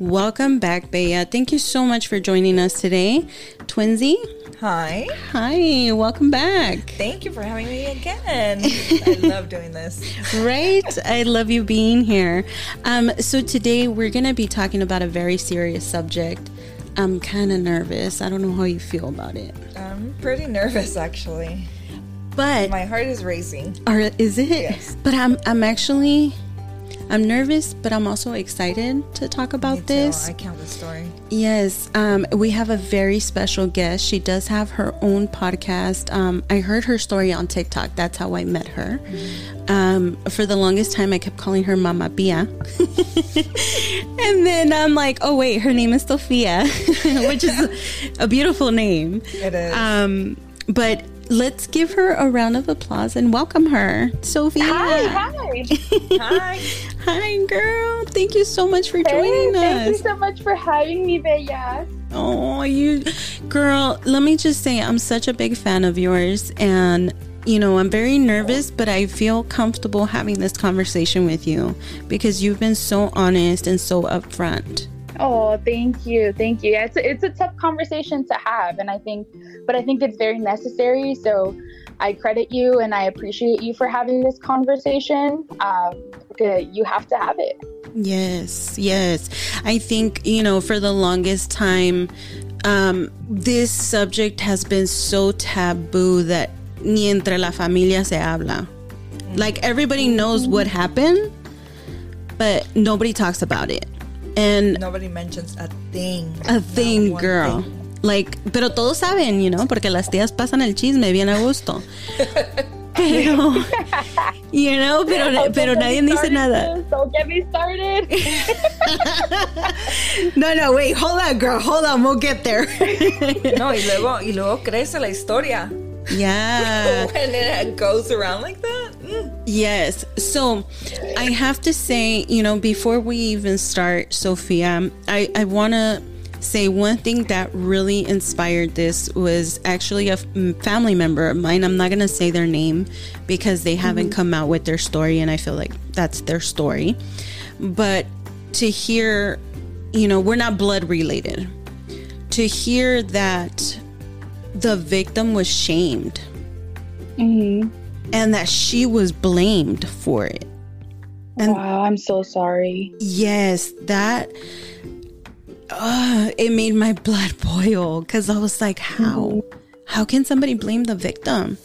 Welcome back, Bea. Thank you so much for joining us today. Twinsy, Hi. hi, welcome back. Thank you for having me again. I love doing this. Right? I love you being here. Um, so, today we're going to be talking about a very serious subject. I'm kind of nervous. I don't know how you feel about it. I'm pretty nervous actually. But My heart is racing. Or is it? Yes. But I'm I'm actually I'm nervous, but I'm also excited to talk about this. I count the story. Yes, um, we have a very special guest. She does have her own podcast. Um, I heard her story on TikTok. That's how I met her. Um, for the longest time, I kept calling her Mama Bia, and then I'm like, oh, wait, her name is Sophia, which is a beautiful name. It is. Um, but let's give her a round of applause and welcome her, Sophia. Hi, hi. Hi. Hi, girl. Thank you so much for Hey, joining us. thank you so much for having me, Bella. Oh, you, girl. Let me just say, I'm such a big fan of yours, and you know, I'm very nervous, but I feel comfortable having this conversation with you because you've been so honest and so upfront. Oh, thank you, thank you. It's a, it's a tough conversation to have, and I think, but I think it's very necessary. So, I credit you and I appreciate you for having this conversation. Um, you have to have it. Yes, yes. I think, you know, for the longest time, um, this subject has been so taboo that ni entre la familia se habla. Like everybody knows what happened, but nobody talks about it. And Nobody mentions a thing. a thing, one girl. thing. Like, pero todos saben, you know, porque las tías pasan el chisme bien a gusto. Pero, you know, pero, pero nadie dice nada. Don't get me started. No, no, wait, hold on, girl, hold on, we'll get there. No, y luego, y luego crece la historia. Yeah. when it goes around like that. mm. Yes. So I have to say, you know, before we even start, Sophia, I, I want to say one thing that really inspired this was actually a family member of mine. I'm not going to say their name because they haven't come out with their story, and I feel like that's their story. But to hear, you know, we're not blood related. To hear that the victim was shamed Mhm. and that she was blamed for it. And- Wow, I'm so sorry. Yes, that uh, it made my blood boil because I was like, how? How can somebody blame the victim?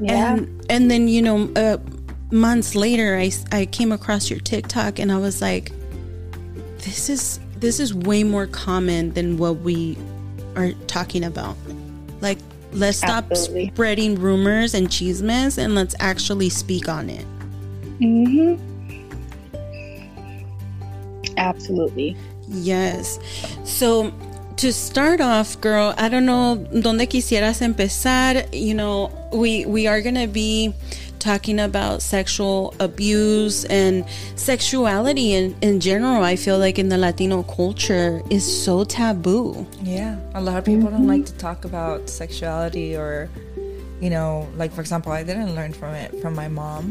Yeah. And and then you know, uh, months later, I I came across your TikTok and I was like, this is this is way more common than what we are talking about. Like, let's stop Absolutely. spreading rumors and chismes and let's actually speak on it. hmm Absolutely. Yes. So to start off, girl, I don't know donde quisieras empezar. You know, we we are gonna be talking about sexual abuse and sexuality in, in general. I feel like in the Latino culture is so taboo. Yeah, a lot of people don't like to talk about sexuality or, you know, like for example, I didn't learn from it from my mom.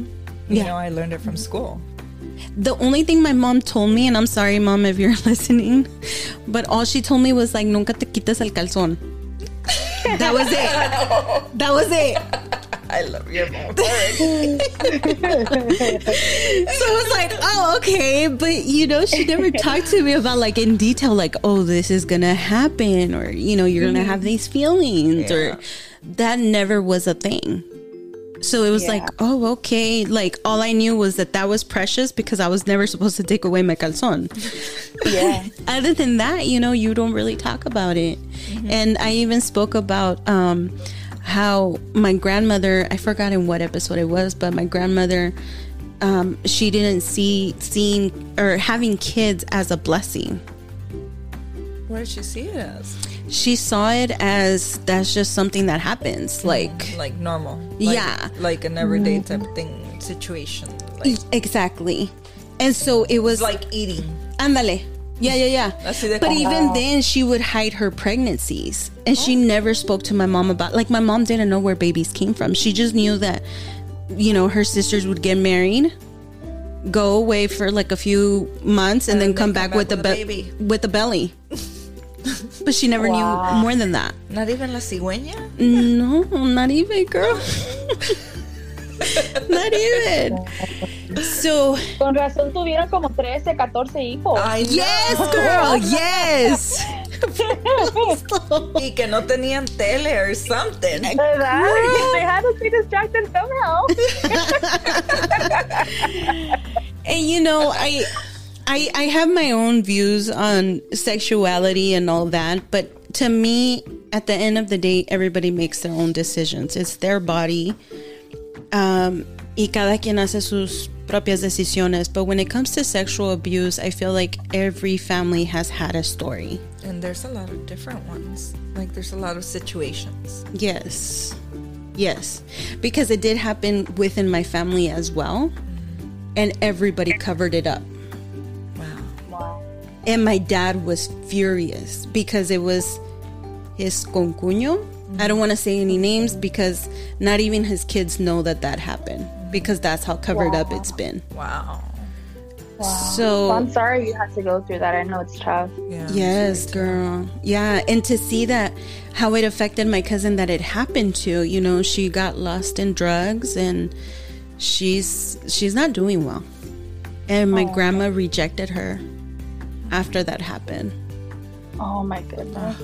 You Yeah. know, I learned it from school. The only thing my mom told me, and I'm sorry, mom, if you're listening, but all she told me was like, nunca te quites el calzón. That was it. That was it. I love your mom. so I was like, oh, okay. But, you know, she never talked to me about, like, in detail, like, oh, this is going to happen, or, you know, you're going to have these feelings, Yeah. or that never was a thing. So it was Yeah. like, oh, okay. Like, all I knew was that that was precious because I was never supposed to take away my calzón. Yeah. Other than that, you know, you don't really talk about it. And I even spoke about um, how my grandmother, I forgot in what episode it was, but my grandmother, um, she didn't see seeing or having kids as a blessing. What did she see it as? She saw it as that's just something that happens. Like, Like normal. Like, Yeah. Like an everyday type of thing situation. Like, exactly. And so it was like eating. Ándale. Yeah, yeah, yeah. But even then, she would hide her pregnancies, and she never spoke to my mom about. Like my mom didn't know where babies came from. She just knew that, you know, her sisters would get married, go away for like a few months and, And then then come back, back with the with a be- baby. with the belly. but she never Wow. knew more than that. Not even la cigüeña? No, not even, girl. not even. So, Con razón tuvieron como 13, 14 hijos. Ay, no. yes, girl, yes. Y que no tenían tele or something. ¿Verdad? They had to be distracted somehow. And you know, I, I, I have my own views on sexuality and all that, but to me, at the end of the day, everybody makes their own decisions. It's their body, um, y cada quien hace sus propias decisiones. But when it comes to sexual abuse, I feel like every family has had a story. And there's a lot of different ones. Like there's a lot of situations. Yes. Yes. Because it did happen within my family as well. And everybody covered it up. Wow. Wow. And my dad was furious because it was his concuño. I don't want to say any names because not even his kids know that that happened because that's how covered up it's been. Wow. Wow. So- I'm sorry you had to go through that. I know it's tough. Yeah. Yes, girl. Yeah, and to see that how it affected my cousin that it happened to, you know, she got lost in drugs and she's she's not doing well. And my grandma rejected her after that happened. Oh my goodness.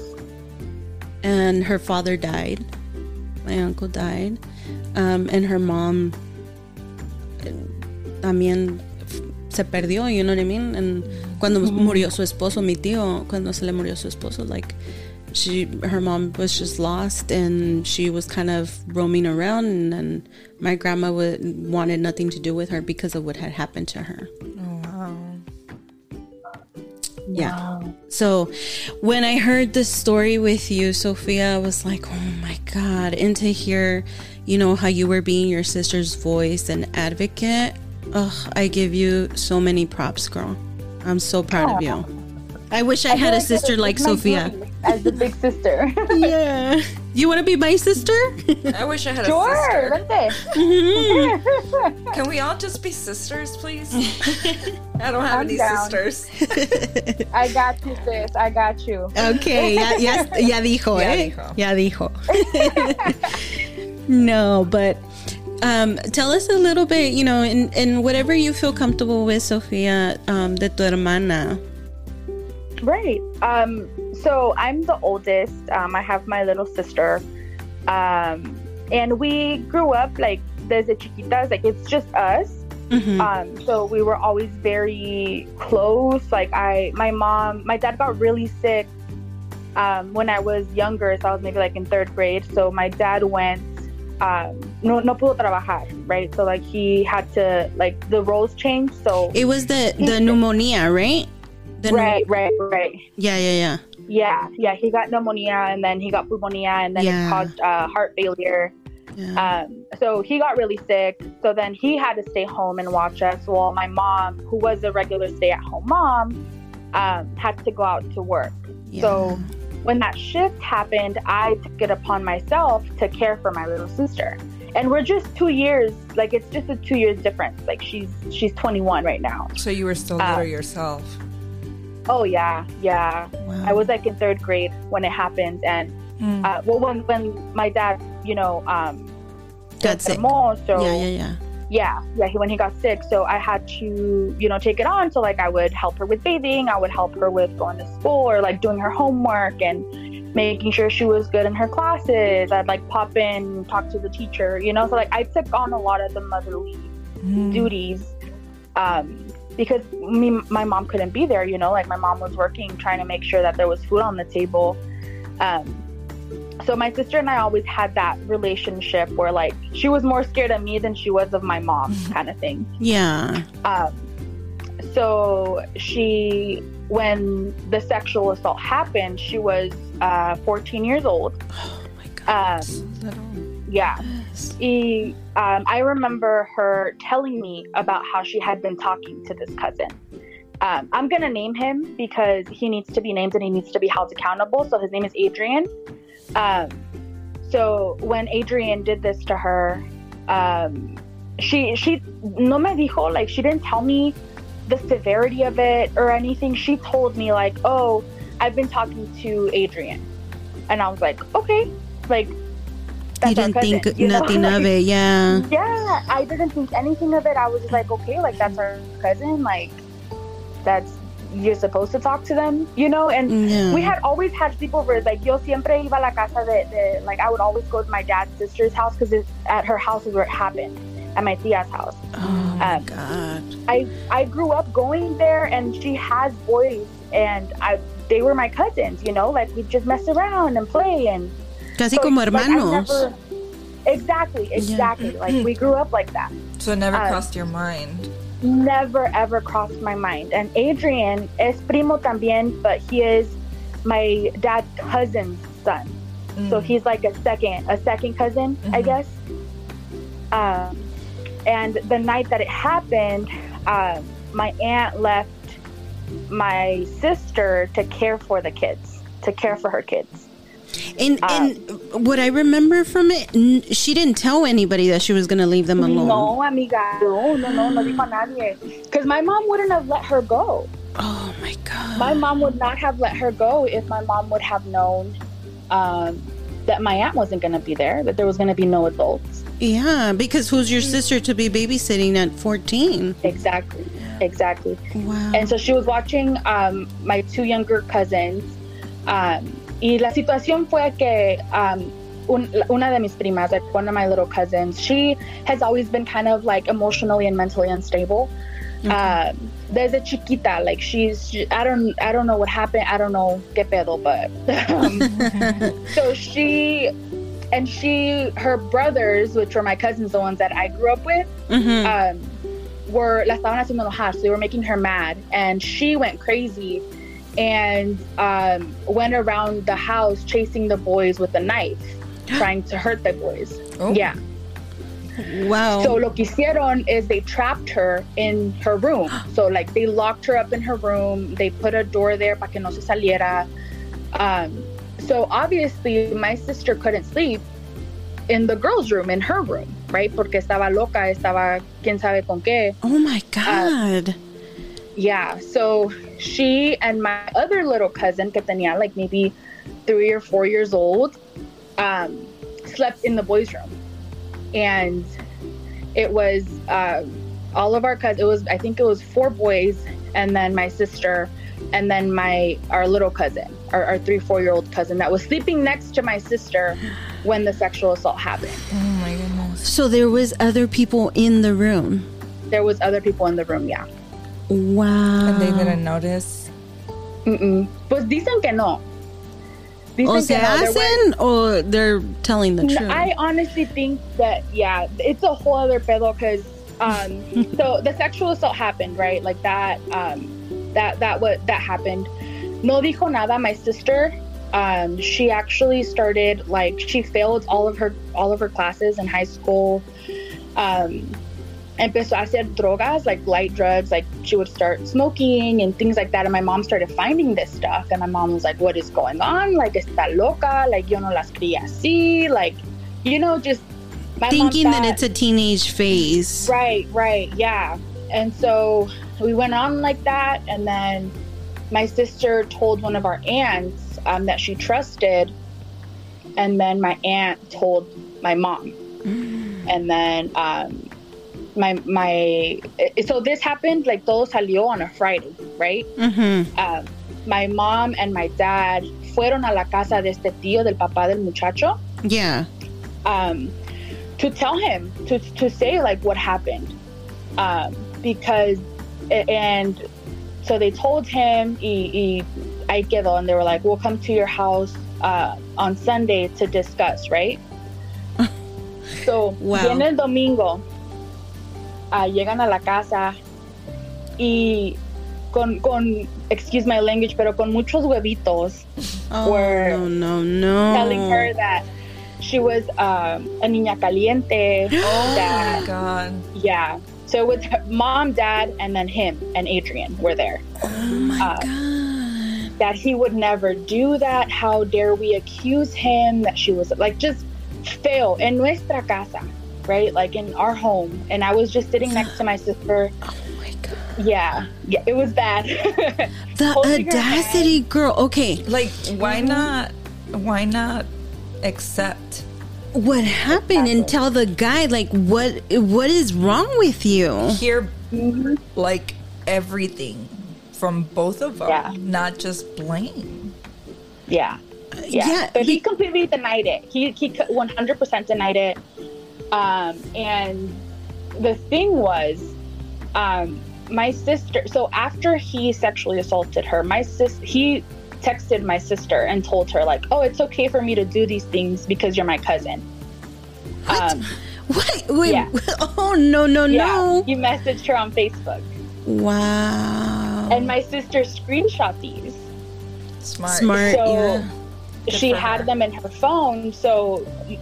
and her father died. My uncle died, um, and her mom también se perdió. You know what I mean? And cuando murió su esposo, mi tío, cuando se le murió su esposo, like she, her mom was just lost, and she was kind of roaming around, and then my grandma would, wanted nothing to do with her because of what had happened to her. Oh, wow. Yeah. Wow. So when I heard the story with you, Sophia, I was like, oh my God. And to hear, you know, how you were being your sister's voice and advocate, ugh, I give you so many props, girl. I'm so proud of you. I wish I had a sister like Sophia. As the big sister. Yeah. You want to be my sister? I wish I had sure. a Vente. sister. Can we all just be sisters, please? I don't have I'm any down. sisters. I got you, sis. I got you. Okay, ya, ya, ya dijo, Ya eh? dijo. Ya dijo. no, but um, tell us a little bit, you know, in, in whatever you feel comfortable with, Sofia, um, de tu hermana. Right. Um, so I'm the oldest. Um, I have my little sister. Um, and we grew up like desde chiquitas, like it's just us. Mhm. Um, so we were always very close. Like I, my mom, my dad got really sick um, when I was younger. So I was maybe like in third grade. So my dad went, um, no, no pudo trabajar, right? So like he had to, like the roles changed. So It was the, the pneumonia, right? The right, right, right. yeah, yeah, yeah. Yeah, yeah. He got pneumonia and then he got pneumonia and then Yeah. it caused uh, heart failure. yeah. Um, so he got really sick. So then he had to stay home and watch us while my mom, who was a regular stay at home mom, um, had to go out to work. yeah. So when that shift happened, I took it upon myself to care for my little sister. And we're just two years, like it's just a two years difference. Like she's she's 21 right now. So you were still Uh, little yourself. Oh yeah, yeah. Wow. I was like in third grade when it happened, and Mm. uh, well, when when my dad, you know, um, Got sick. enfermó, so Yeah, yeah, yeah. Yeah, yeah, he, when he got sick, so I had to, you know, take it on. So like, I would help her with bathing, I would help her with going to school or like doing her homework and making sure she was good in her classes. I'd like pop in, talk to the teacher, you know. So like, I took on a lot of the motherly Mm. duties um, because me, my mom couldn't be there. You know, like my mom was working, trying to make sure that there was food on the table. Um, so my sister and I always had that relationship where like she was more scared of me than she was of my mom, kind of thing. Yeah. Um, so she, when the sexual assault happened, she was uh, 14 years old. Oh my God. Um, yeah. Yes. he, um, I remember her telling me about how she had been talking to this cousin. Um, I'm gonna name him because he needs to be named and he needs to be held accountable. So his name is Adrian. Um, so when Adrian did this to her, um, she she no me dijo like she didn't tell me the severity of it or anything. She told me like, "Oh, I've been talking to Adrian," and I was like, "Okay, like." you didn't cousin, think you know? nothing of it, yeah. Yeah, I didn't think anything of it. I was just like, okay, like that's our cousin. Like, that's you're supposed to talk to them, you know. And Yeah. we had always had sleepovers. Like yo siempre iba a la casa de, de like I would always go to my dad's sister's house because it's at her house is where it happened, at my tia's house. Oh my Um, god. I I grew up going there, and she has boys, and I they were my cousins, you know. Like we just mess around and play and Casi so, como like, I never- exactly, exactly. Like we grew up like that. So it never Uh, crossed your mind. Never ever crossed my mind. And Adrian es primo también, but he is my dad's cousin's son. So Mm. he's like a second, a second cousin, I Mhm. guess. Um, and the night that it happened, um, my aunt left my sister to care for the kids, to care for her kids. And uh, and what I remember from it, n- she didn't tell anybody that she was going to leave them alone. No, amiga, no, no, no, no dijo a nadie. Because my mom wouldn't have let her go. Oh my god. My mom would not have let her go if my mom would have known um, that my aunt wasn't going to be there, that there was going to be no adults. yeah, because who's your sister to be babysitting at 14? Exactly, exactly. Wow. And so she was watching um, my two younger cousins. Um, y la situación fue que um, un, una de mis primas, like one of my little cousins, she has always been kind of like emotionally and mentally unstable. Um, desde chiquita, like she's, she- I don't, I don't know what happened. I don't know qué pedo, but um, so she and she, her brothers, which were my cousins, the ones that I grew up with, Mhm. um, were la estaban haciendo enojar, so they were making her mad, and she went crazy and um, went around the house chasing the boys with a knife, trying to hurt the boys. Oh. Yeah. wow. So lo que hicieron is they trapped her in her room. So like they locked her up in her room. They put a door there para que no se saliera. Um, so obviously my sister couldn't sleep in the girls' room, in her room, right? Porque estaba loca, estaba quién sabe con qué. oh my god. Yeah. So she and my other little cousin, que tenía like maybe three or four years old, um, slept in the boys' room. And it was uh, all of our cousins, it was, I think it was four boys, and then my sister, and then my, our little cousin, our, our three, four year old cousin that was sleeping next to my sister when the sexual assault happened. Oh my goodness. so there was other people in the room. There was other people in the room, yeah. Wow. And they didn't notice. Mm-mm. Pues dicen que no. Dicen O que se no. Hacen or they're telling the No, truth? I honestly think that yeah, it's a whole other pedo because um, so the sexual assault happened right, like that um, that that what that happened. No dijo nada. My sister, um, she actually started like she failed all of her all of her classes in high school. Um, empezó a hacer drogas, like light drugs. Like she would start smoking and things like that. And my mom started finding this stuff. And my mom was like, "What is going on? Like está loca? Like yo no las crié así? Like, you know, just my mom Thinking that it's a teenage phase. Right, right, yeah. And so we went on like that, and then my sister told one of our aunts um, that she trusted, and then my aunt told my mom, and then um, my my. eh, So this happened like todo salió on a Friday, right? Mm-hmm. Um, my mom and my dad fueron a la casa de este tío del papá del muchacho Yeah. um, to tell him to to say like what happened um, because and so they told him y, y ahí quedó and they were like we'll come to your house uh, on Sunday to discuss right so Wow. viene el domingo ah, llegan a la casa y con, con excuse my language pero con muchos huevitos Oh, Were no, no, no. telling her that she was um, a niña caliente. Oh that my god. yeah. So with her mom, dad, and then him and Adrian were there. Oh my Uh, god. That he would never do that. How dare we accuse him that she was like just fail in nuestra casa. Right? Like in our home. And I was just sitting next to my sister. Oh my god. Yeah. Yeah, it was bad. The Holding audacity, girl. Okay, Like, why not? Why not accept? what happened and tell the guy like what what is wrong with you? Hear like everything from both of them, Yeah. not just blame. Yeah. Uh, yeah. Yeah, but he, he- completely denied it. He he 100% denied it. Um, and the thing was, um, my sister. So after he sexually assaulted her, my sis he texted my sister and told her like, "Oh, it's okay for me to do these things because you're my cousin." What? Um, What? Wait. Yeah. Oh no no yeah. no! You messaged her on Facebook, Wow. and my sister screenshot these. Smart. Smart. So- yeah. She had her. them in her phone so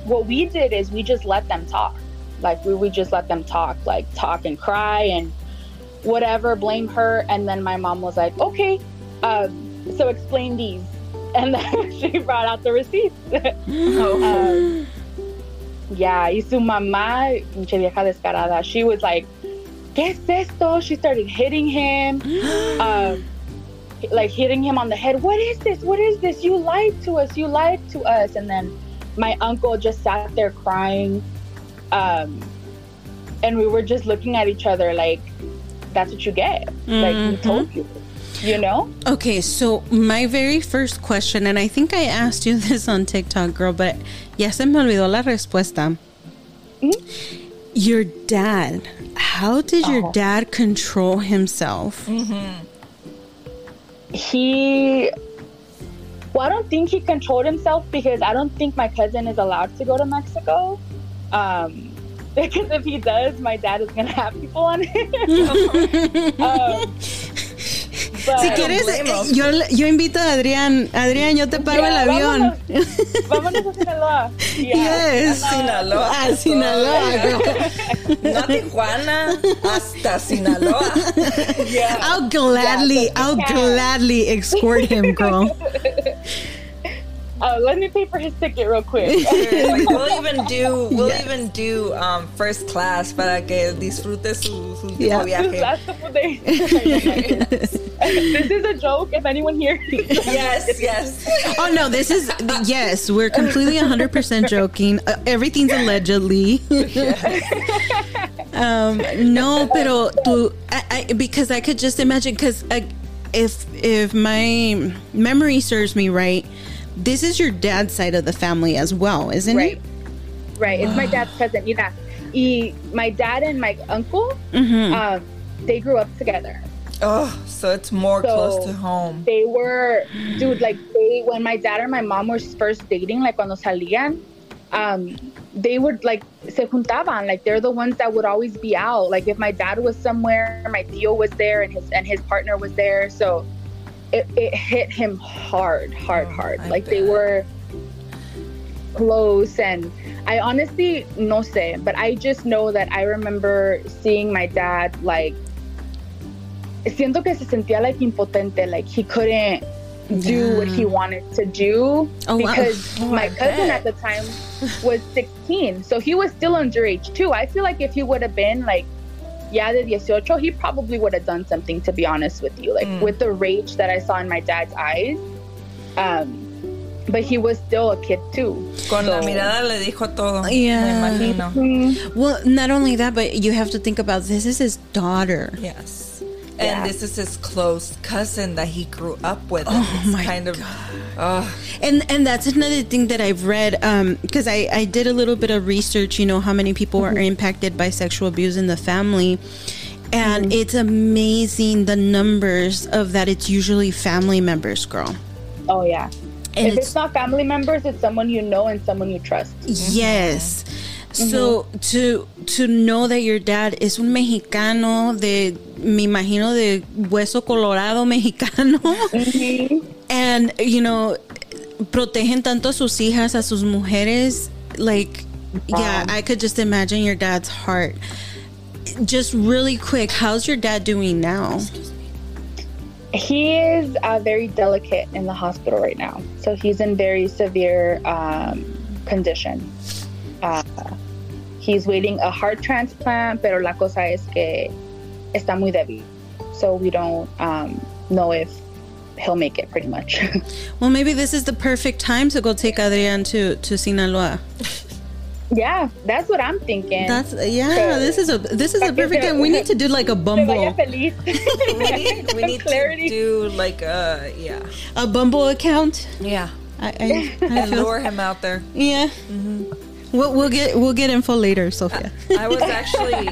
what we did is we just let them talk like we would just let them talk like talk and cry and whatever blame her and then my mom was like okay um, so explain these and then she brought out the receipts um, yeah y su mamá pinche vieja descarada she was like ¿Qué es esto? She started hitting him um, like hitting him on the head. What is this? What is this? You lied to us. You lied to us. And then my uncle just sat there crying. Um, and we were just looking at each other like, that's what you get. Like, we Mhm. told you, you know? Okay, so my very first question, and I think I asked you this on TikTok, girl, but ya se me olvidó la respuesta. Your dad, how did your Oh. dad control himself? He, well, I don't think he controlled himself because I don't think my cousin is allowed to go to Mexico. Um, because if he does, my dad is going to have people on him. um, Si quieres, eh, yo, yo invito a Adrián. Adrián, yo te pago Yeah, el avión. Vámonos a Sinaloa. Yeah. Yes. Sinaloa. Ah, Sinaloa. No Tijuana, hasta Sinaloa. Yeah. I'll gladly, I'll gladly escort him, girl. Uh, let me pay for his ticket real quick. we'll even do we'll Yes. even do um, first class para que disfrute su, su Yeah. viaje. That's the full day. this is a joke. If anyone here, Yes, yes. Oh no, this is yes, we're completely 100% joking. Uh, everything's allegedly. um no, pero tú I, I, because I could just imagine cuz if if my memory serves me right, this is your dad's side of the family as well, isn't it? right, right. It's my dad's cousin. Yeah, y my dad and my uncle, it? Mhm. um, they grew up together. Oh, so it's more So- close to home. They were, dude, like they when my dad and my mom were first dating, like cuando salían, um, they would like se juntaban. Like they're the ones that would always be out. Like if my dad was somewhere, my tío was there, and his and his partner was there. So it, it hit him hard, hard, Oh, hard. I like they were close, and I honestly no sé, but I just know that I remember seeing my dad like siento que se sentía like impotente, like he couldn't do what he wanted to do Oh, wow. because Oh, my I cousin bet. at the time was 16, so he was still underage too. I feel like if he would have been like yeah, de 18, he probably would have done something to be honest with you, like Mm. with the rage that I saw in my dad's eyes. Um, but he was still a kid too. Con la mirada le dijo todo. Yeah. Me imagino. Mm, Well, not only that, but you have to think about this is his daughter. Yes. Yeah. And this is his close cousin that he grew up with. Oh, it's my kind of oh, And and that's another thing that I've read um, because I I did a little bit of research. You know how many people are mm-hmm. impacted by sexual abuse in the family, and mm-hmm. it's amazing the numbers of that. It's usually family members, girl. oh yeah. And if it's it's not family members, it's someone you know and someone you trust. Mm-hmm. yes. So to to know that your dad es un mexicano de me imagino de hueso colorado mexicano. And you know protegen tanto a sus hijas a sus mujeres like yeah I could just imagine your dad's heart. Just really quick how's your dad doing now? He is uh, very delicate in the hospital right now. So he's in very severe um, condition. Uh, he's waiting a heart transplant, pero la cosa es que está muy débil. So we don't um, know if he'll make it pretty much. well, maybe this is the perfect time to go take Adrian to, to Sinaloa. Yeah, that's what I'm thinking. That's yeah. So, this is a this is a perfect time. We need to do like a Bumble. we need, we need to do like a yeah a Bumble account. Yeah, I I, I feel, lure him out there. Yeah. Mm-hmm. We'll, we'll get we'll get info later, Sophia. I, I was actually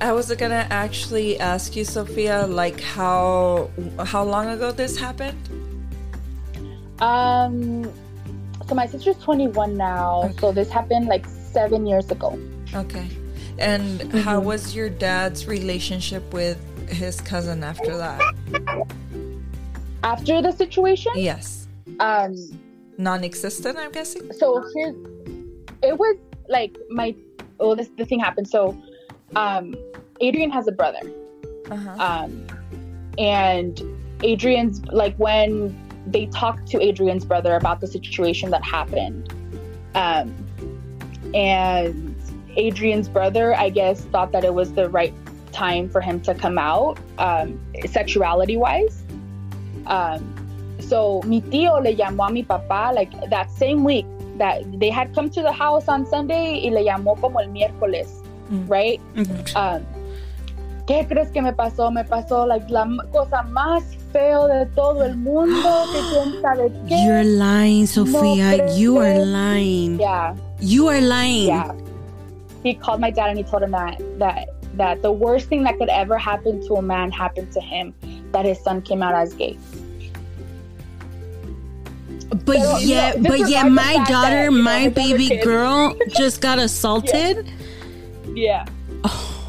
I was gonna actually ask you, Sophia, like how how long ago this happened? Um, so my sister's 21 now, okay. so this happened like seven years ago. Okay. And mm-hmm. how was your dad's relationship with his cousin after that? After the situation? Yes. Um, non-existent, I'm guessing. So here's, it was like my. Oh, this the thing happened. So, um, Adrian has a brother. Uh-huh. Um, and Adrian's like when they talked to Adrian's brother about the situation that happened. Um, and Adrian's brother, I guess, thought that it was the right time for him to come out, um, sexuality wise. Um, so mi tío le llamó a mi papá like that same week that they had come to the house on Sunday y le llamó como el miércoles, mm. right? Mm-hmm. Um, ¿Qué crees que me pasó? Me pasó like la cosa más feo de todo el mundo. Que quién sabe qué. You're lying, Sofia. No you are lying. Yeah. You are lying. Yeah. He called my dad and he told him that that that the worst thing that could ever happen to a man happened to him. That his son came out as gay. But so, yeah, you know, but yeah, my daughter, that, my know, baby girl, just got assaulted. yeah. yeah. Oh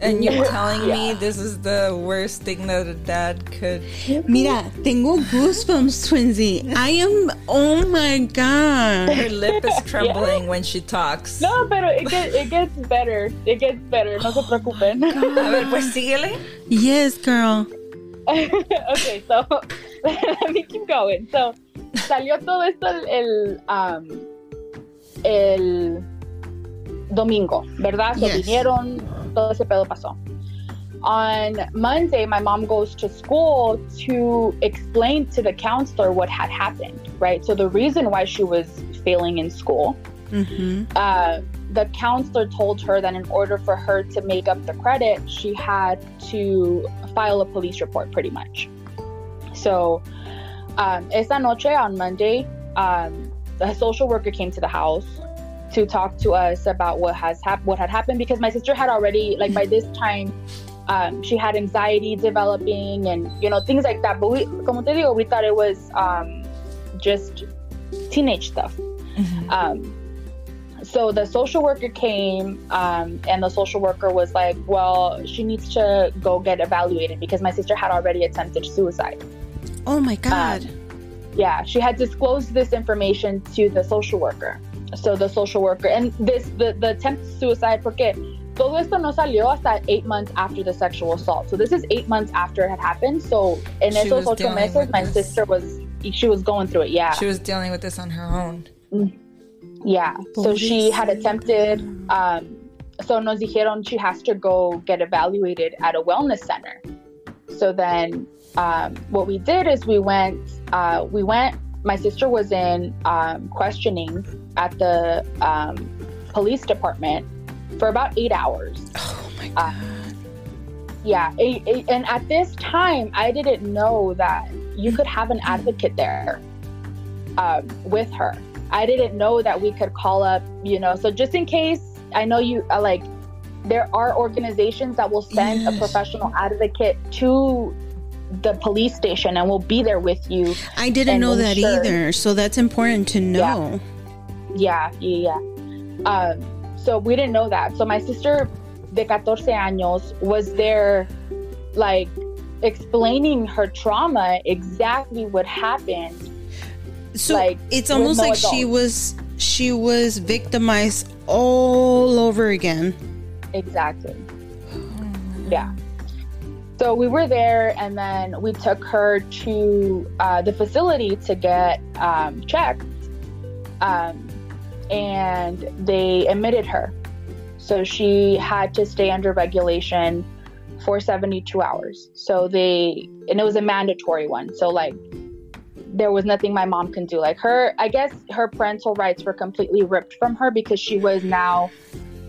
and you're telling yeah. me this is the worst thing that a dad could. Mira, tengo goosebumps, Twinsy. I am. Oh my god. Her lip is trembling yeah. when she talks. No, pero it gets it gets better. It gets better. No se oh preocupen. A ver, pues síguele. Yes, girl. okay, so let me keep going. So salió todo esto el, el um, el domingo, ¿verdad? Se yes. vinieron todo ese pedo pasó. On Monday, my mom goes to school to explain to the counselor what had happened, right? So, the reason why she was failing in school, mm-hmm. uh, the counselor told her that in order for her to make up the credit, she had to file a police report pretty much. So, um, esa noche on Monday, um, the social worker came to the house to talk to us about what has hap- what had happened because my sister had already like by this time um, she had anxiety developing and you know things like that. But we como te digo we thought it was um, just teenage stuff. Mm-hmm. um, so the social worker came um, and the social worker was like well she needs to go get evaluated because my sister had already attempted suicide oh my god. Um, yeah she had disclosed this information to the social worker. So the social worker and this the, the attempt suicide porque todo esto no salió hasta eight months after the sexual assault. So this is eight months after it had happened. So in she esos ocho meses my this. sister was she was going through it yeah. She was dealing with this on her own. Mm. yeah so she had attempted um so nos dijeron she has to go get evaluated at a wellness center. So then um, what we did is we went uh, we went my sister was in um, questioning at the um, police department for about eight hours. Oh my uh, god. Uh, yeah, a, a, and at this time, I didn't know that you could have an advocate there um, with her. I didn't know that we could call up, you know. So just in case, I know you uh, like. There are organizations that will send yes. a professional advocate to the police station and we'll be there with you. I didn't know that sure. either, so that's important to know. Yeah, yeah, yeah. Um, so we didn't know that. So my sister de 14 años was there, like explaining her trauma, exactly what happened. So like, it's almost no like adults. she was she was victimized all over again. Exactly. Yeah. So we were there, and then we took her to uh, the facility to get um, checked, um, and they admitted her. So she had to stay under regulation for 72 hours. So they, and it was a mandatory one. So, like, there was nothing my mom can do. Like, her, I guess her parental rights were completely ripped from her because she was now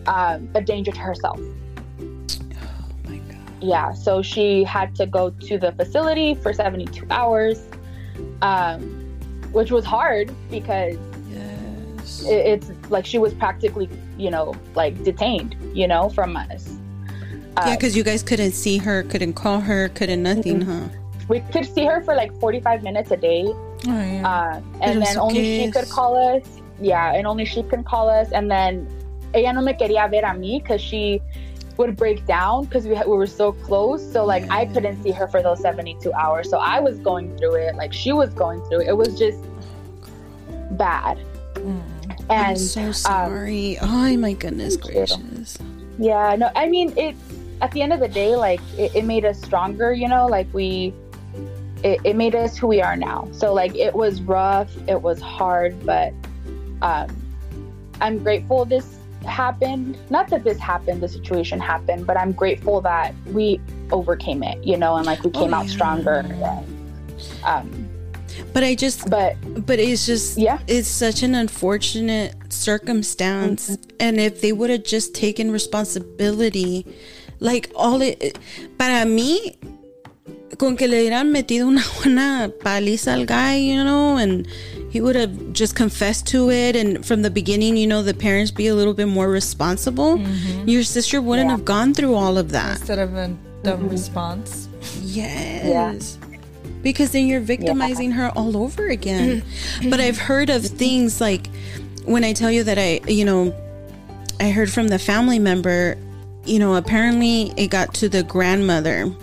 um, a danger to herself. Yeah. So she had to go to the facility for 72 hours, um, which was hard because Yes. it, it's like she was practically, you know, like detained, you know, from us. Uh, yeah, because you guys couldn't see her, couldn't call her, couldn't nothing, huh? we could see her for like 45 minutes a day. Oh, yeah. Uh, and then only she could call us. Yeah, and only she can call us. And then ella no me quería ver a mí because she would break down because we, ha- we were so close. So like I couldn't see her for those 72 hours. So I was going through it. Like she was going through it. It was just bad. Mm. And I'm so sorry. oh my goodness thank you. gracious. Yeah, no, I mean, it, at the end of the day, like, it, it made us stronger, you know, like, we, it, it made us who we are now. So, like, it was rough, it was hard, but um, I'm grateful this happened. Not that this happened, the situation happened, but I'm grateful that we overcame it, you know, and like, we came Oh, out yeah. stronger. And, um, But I just, but but it's just, Yeah. it's such an unfortunate circumstance. Mm-hmm. And if they would have just taken responsibility, like all it, para mí, con que le hubieran metido una buena paliza al guy, you know, and he would have just confessed to it. And from the beginning, you know, the parents be a little bit more responsible. Mm-hmm. Your sister wouldn't Yeah. have gone through all of that. Instead of a dumb mm-hmm. response. Yes. Because then you're victimizing her all over again. Mm-hmm. but I've heard of things like when I tell you that I, you know, I heard from the family member, you know, apparently it got to the grandmother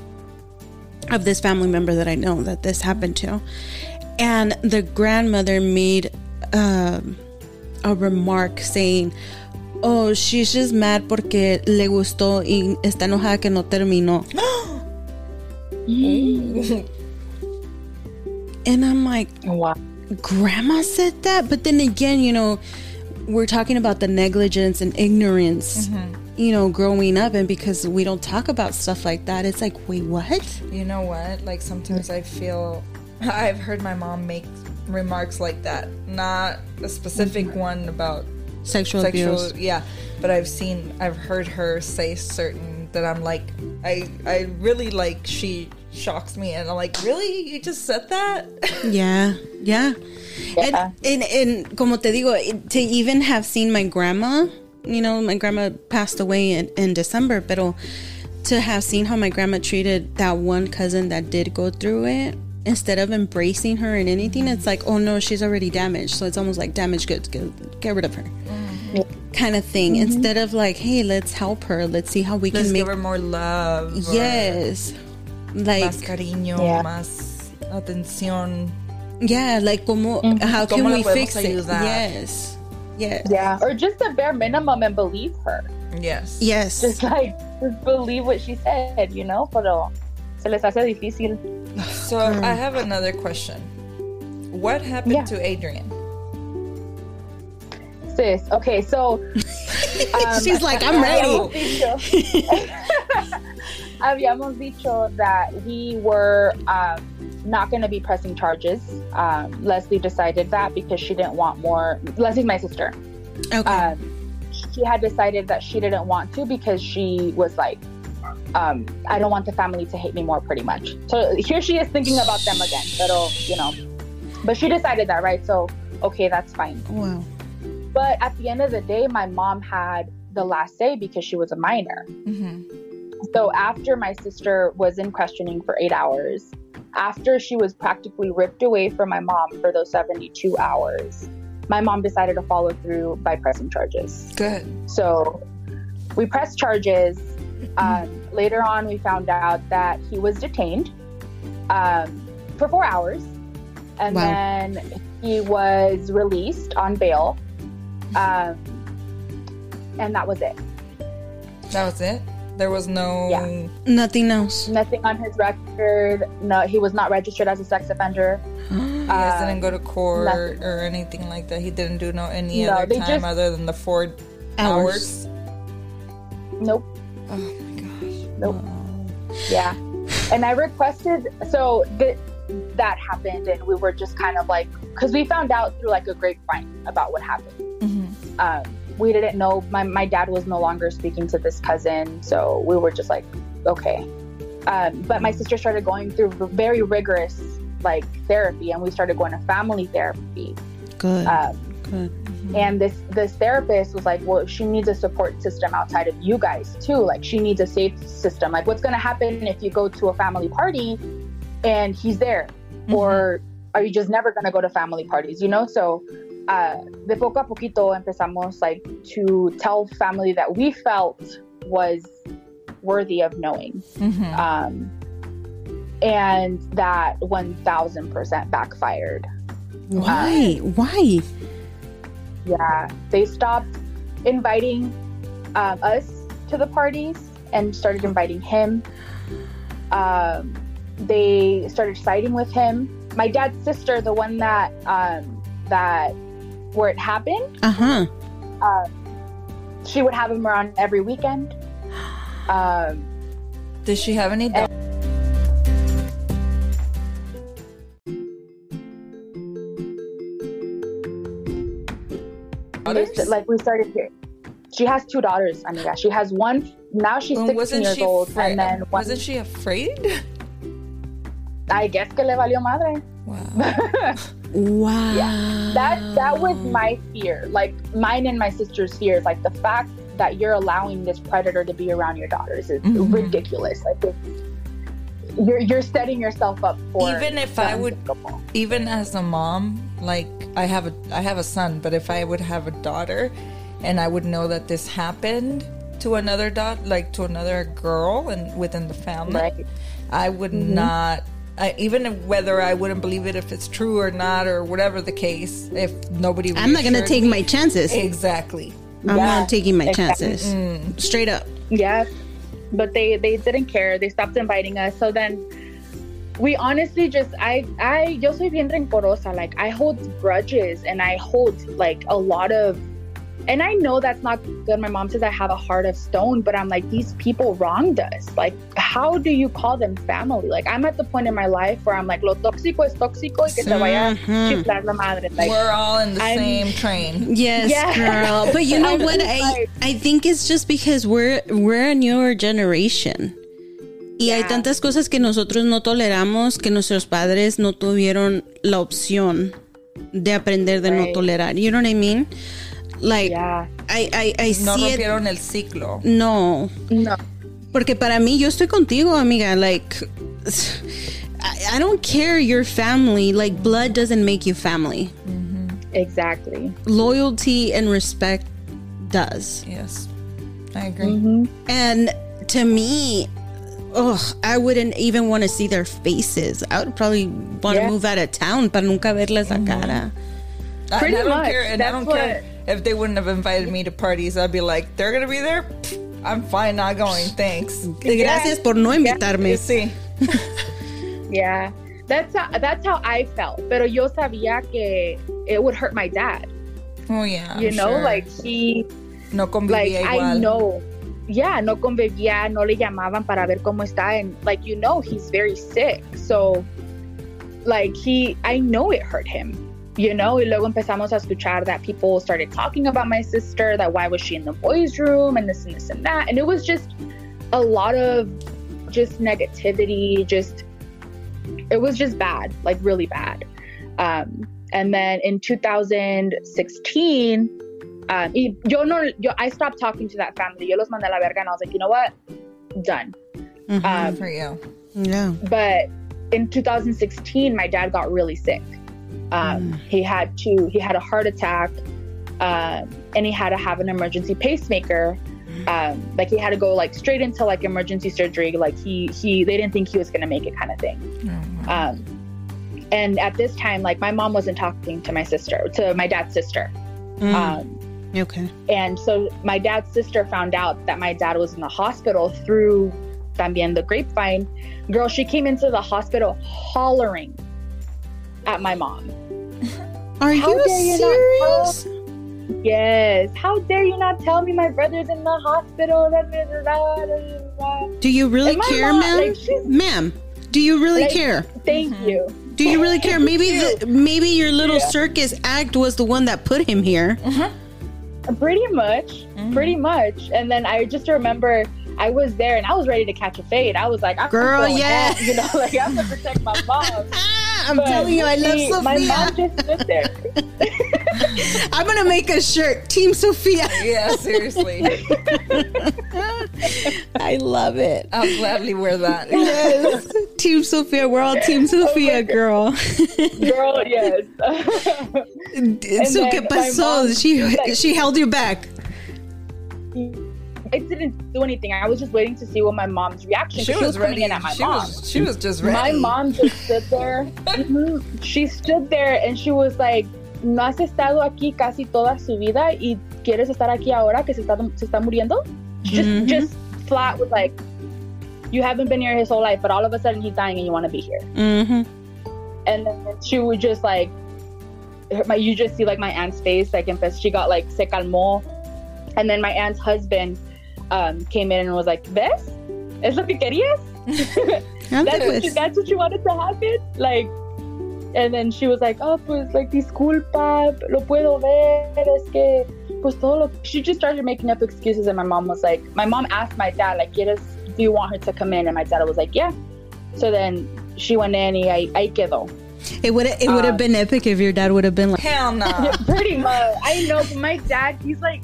of this family member that I know that this happened to. And the grandmother made um, a remark saying, Oh, she's just mad porque le gustó y está enojada que no terminó. And I'm like, wow. Grandma said that? But then again, you know, we're talking about the negligence and ignorance, you know, growing up. And because we don't talk about stuff like that, it's like, wait, what? You know what? Like sometimes I feel I've heard my mom make remarks like that. Not a specific mm-hmm. one about Sexual, sexual abuse. yeah, but I've seen I've heard her say certain that I'm like I I really like she shocks me and I'm like, Really? You just said that? Yeah, yeah. Yeah. And, and, and como te digo, to even have seen my grandma, you know, my grandma passed away in, in December, but to have seen how my grandma treated that one cousin that did go through it, instead of embracing her and anything, it's like, oh no, she's already damaged. So it's almost like damaged goods, get, get rid of her. Kind of thing. Mm-hmm. Instead of like, hey, let's help her. Let's see how we Let's can make. give her more love. Yes. Like, Más cariño, Yeah. más atención. yeah, like, como, mm-hmm. how can ¿Cómo we podemos fix it? ayudar? Yes. Yes. Yeah. Or just the bare minimum and believe her. Yes. Yes. just like just believe what she said, you know, pero se les hace difícil. So I mm. have another question. What happened Yeah. to Adrian? Sis, okay, so um, She's like, I'm ready. habíamos dicho- that we were um, not going to be pressing charges. Um, Leslie decided that because she didn't want more. Leslie's my sister. Okay. um, she had decided that she didn't want to because she was like, um, I don't want the family to hate me more, pretty much. So here she is thinking about them again, but you know, but she decided that, right? So okay, that's fine. wow. But at the end of the day, my mom had the last say because she was a minor. Mm-hmm. So after my sister was in questioning for eight hours, after she was practically ripped away from my mom for those 72 hours, my mom decided to follow through by pressing charges. Good. So we pressed charges. Um, later on, we found out that he was detained um, for four hours. And Wow. then he was released on bail. Um, and that was it. That was it. There was no. Yeah. Nothing else. Nothing on his record. No, he was not registered as a sex offender. He Um, didn't go to court nothing. or anything like that. He didn't do no any No, other time just- other than the four Hours. hours. Nope. Oh my gosh. Nope. Yeah. And I requested, so th- that happened, and we were just kind of like, because we found out through like a grapevine about what happened. Mm-hmm. Um, we didn't know, my, my dad was no longer speaking to this cousin, so we were just like, okay. Um, but my sister started going through very rigorous like therapy, and we started going to family therapy. Good. Um, Good. and this this therapist was like well she needs a support system outside of you guys too like she needs a safe system like what's going to happen if you go to a family party and he's there or are you just never going to go to family parties you know so uh, de poco a poquito empezamos like to tell family that we felt was worthy of knowing Mm-hmm. um, and that 1000% backfired Why? Why? Yeah, they stopped inviting um, us to the parties and started inviting him. Um, they started siding with him. My dad's sister, the one that um, that where it happened, Uh huh. um, she would have him around every weekend. Um, Did she have any? daughters? and like we started here. She has two daughters, amiga. She has one now. She's 16 wasn't years old, afraid? and then one, wasn't she afraid? I guess que le valió madre. Wow. Wow. Yeah. that that was my fear like mine and my sister's fears like the fact that you're allowing this predator to be around your daughters is Mhm. ridiculous like you're you're setting yourself up for Even if I would- Even as a mom, like I have a I have a son, but if I would have a daughter, and I would know that this happened to another dot, like to another girl, and within the family, right I would Mm-hmm. not. I, even whether I wouldn't believe it if it's true or not or whatever the case, if nobody, I'm not gonna take me- my chances. exactly. I'm Yeah, not taking my exactly. chances. Mm. Straight up. yeah but they they didn't care they stopped inviting us so then we honestly just i i yo soy bien rencorosa like i hold grudges and i hold like a lot of and i know that's not good my mom says i have a heart of stone but i'm like these people wronged us like how do you call them family like i'm at the point in my life where i'm like lo tóxico es tóxico y que se vaya a Mhm. chiflar la madre like We're all in the I'm- same train. Yes, Yeah. girl. But you know what? I I think it's just because we're we're a newer generation. Y hay tantas cosas que nosotros no toleramos que nuestros padres no tuvieron la opción de aprender de no tolerar. You know what I mean? Like yeah I I I No see it. rompieron el ciclo. No, no porque para mí yo estoy contigo, amiga. Like I, I don't care your family. Like blood doesn't make you family. exactly Loyalty and respect does. Yes, I agree. hmm And to me, oh, I wouldn't even want to see their faces. I would probably want to Yeah. move out of town para nunca verles la cara. I- Pretty and I don't much. care, and I That's don't care if they wouldn't have invited me to parties. I'd be like, they're gonna be there. I'm fine, not going. Thanks. Gracias por no invitarme. Sí. Yeah, that's how, that's how I felt. Pero yo sabía que it would hurt my dad. Oh yeah. You I'm know, sure. like he, no like convivía I know. Yeah, no convivía, no le llamaban para ver cómo está, and like you know, he's very sick. So, like he, I know it hurt him. You know, y luego empezamos a escuchar that people started talking about my sister, that why was she in the boys' room, and this and this and that, and it was just a lot of just negativity, just it was just bad, like really bad. Um, and then in 2016, um, y yo no, yo, I stopped talking to that family. Yo los mandé a la verga, and I was like, you know what, done. Mhm. Um, for you. yeah. but in 2016, my dad got really sick. Um, He had to, he had a heart attack, um, and he had to have an emergency pacemaker. Um, like he had to go like straight into like emergency surgery. Like he, he, they didn't think he was gonna make it, kind of thing. Oh, Um, and at this time, like my mom wasn't talking to my sister, to my dad's sister. Mm, Um, okay. and so my dad's sister found out that my dad was in the hospital through también the grapevine. Girl, she came into the hospital hollering at my mom. Are How you dare you not serious? Yes. How dare you not tell me my brother's in the hospital? Do you really care, mom, ma'am? like, ma'am, do you really Like, care? Thank mm-hmm. you. Do you really care? Maybe the, maybe your little Yeah. circus act was the one that put him here. Mm-hmm. Pretty much. Mm-hmm. Pretty much. And then I just remember I was there and I was ready to catch a fade. I was like, I'm Girl, going yeah. You know, like I'm gonna protect my mom. I'm But telling you, I love she- My mom just stood there. I'm gonna make a shirt, Team Sophia. Yeah, seriously. I love it. I'll gladly wear that. Yes, Team Sophia. We're all Team oh Sophia, girl. Girl, yes. so then que my pasó? mom She like- she held you back. I didn't do anything. I was just waiting to see what my mom's reaction. She She, was coming ready. in at my She mom. was she was just ready. My mom just stood there. She stood there and she was like, no has estado aquí casi toda su vida y quieres estar aquí ahora que se está, se está muriendo. Just, Mhm. just flat was like, you haven't been here his whole life, but all of a sudden he's dying and you want to be here. Mm-hmm. And then she would just like, my, you just see like my aunt's face, like, and she got like se calmó. And then my aunt's husband um, came in and was like, ¿ves? ¿Es lo que querías? that's what, you, that's what you wanted to happen like and then she was like oh pues like disculpa lo puedo ver es que pues todo lo she just started making up excuses and my mom was like my mom asked my dad like quieres do you want her to come in and my dad was like yeah so then she went in y ahí, ahí quedó It would it would have Uh, been epic if your dad would have been like, Hell no. Yeah, pretty much I know but my dad he's like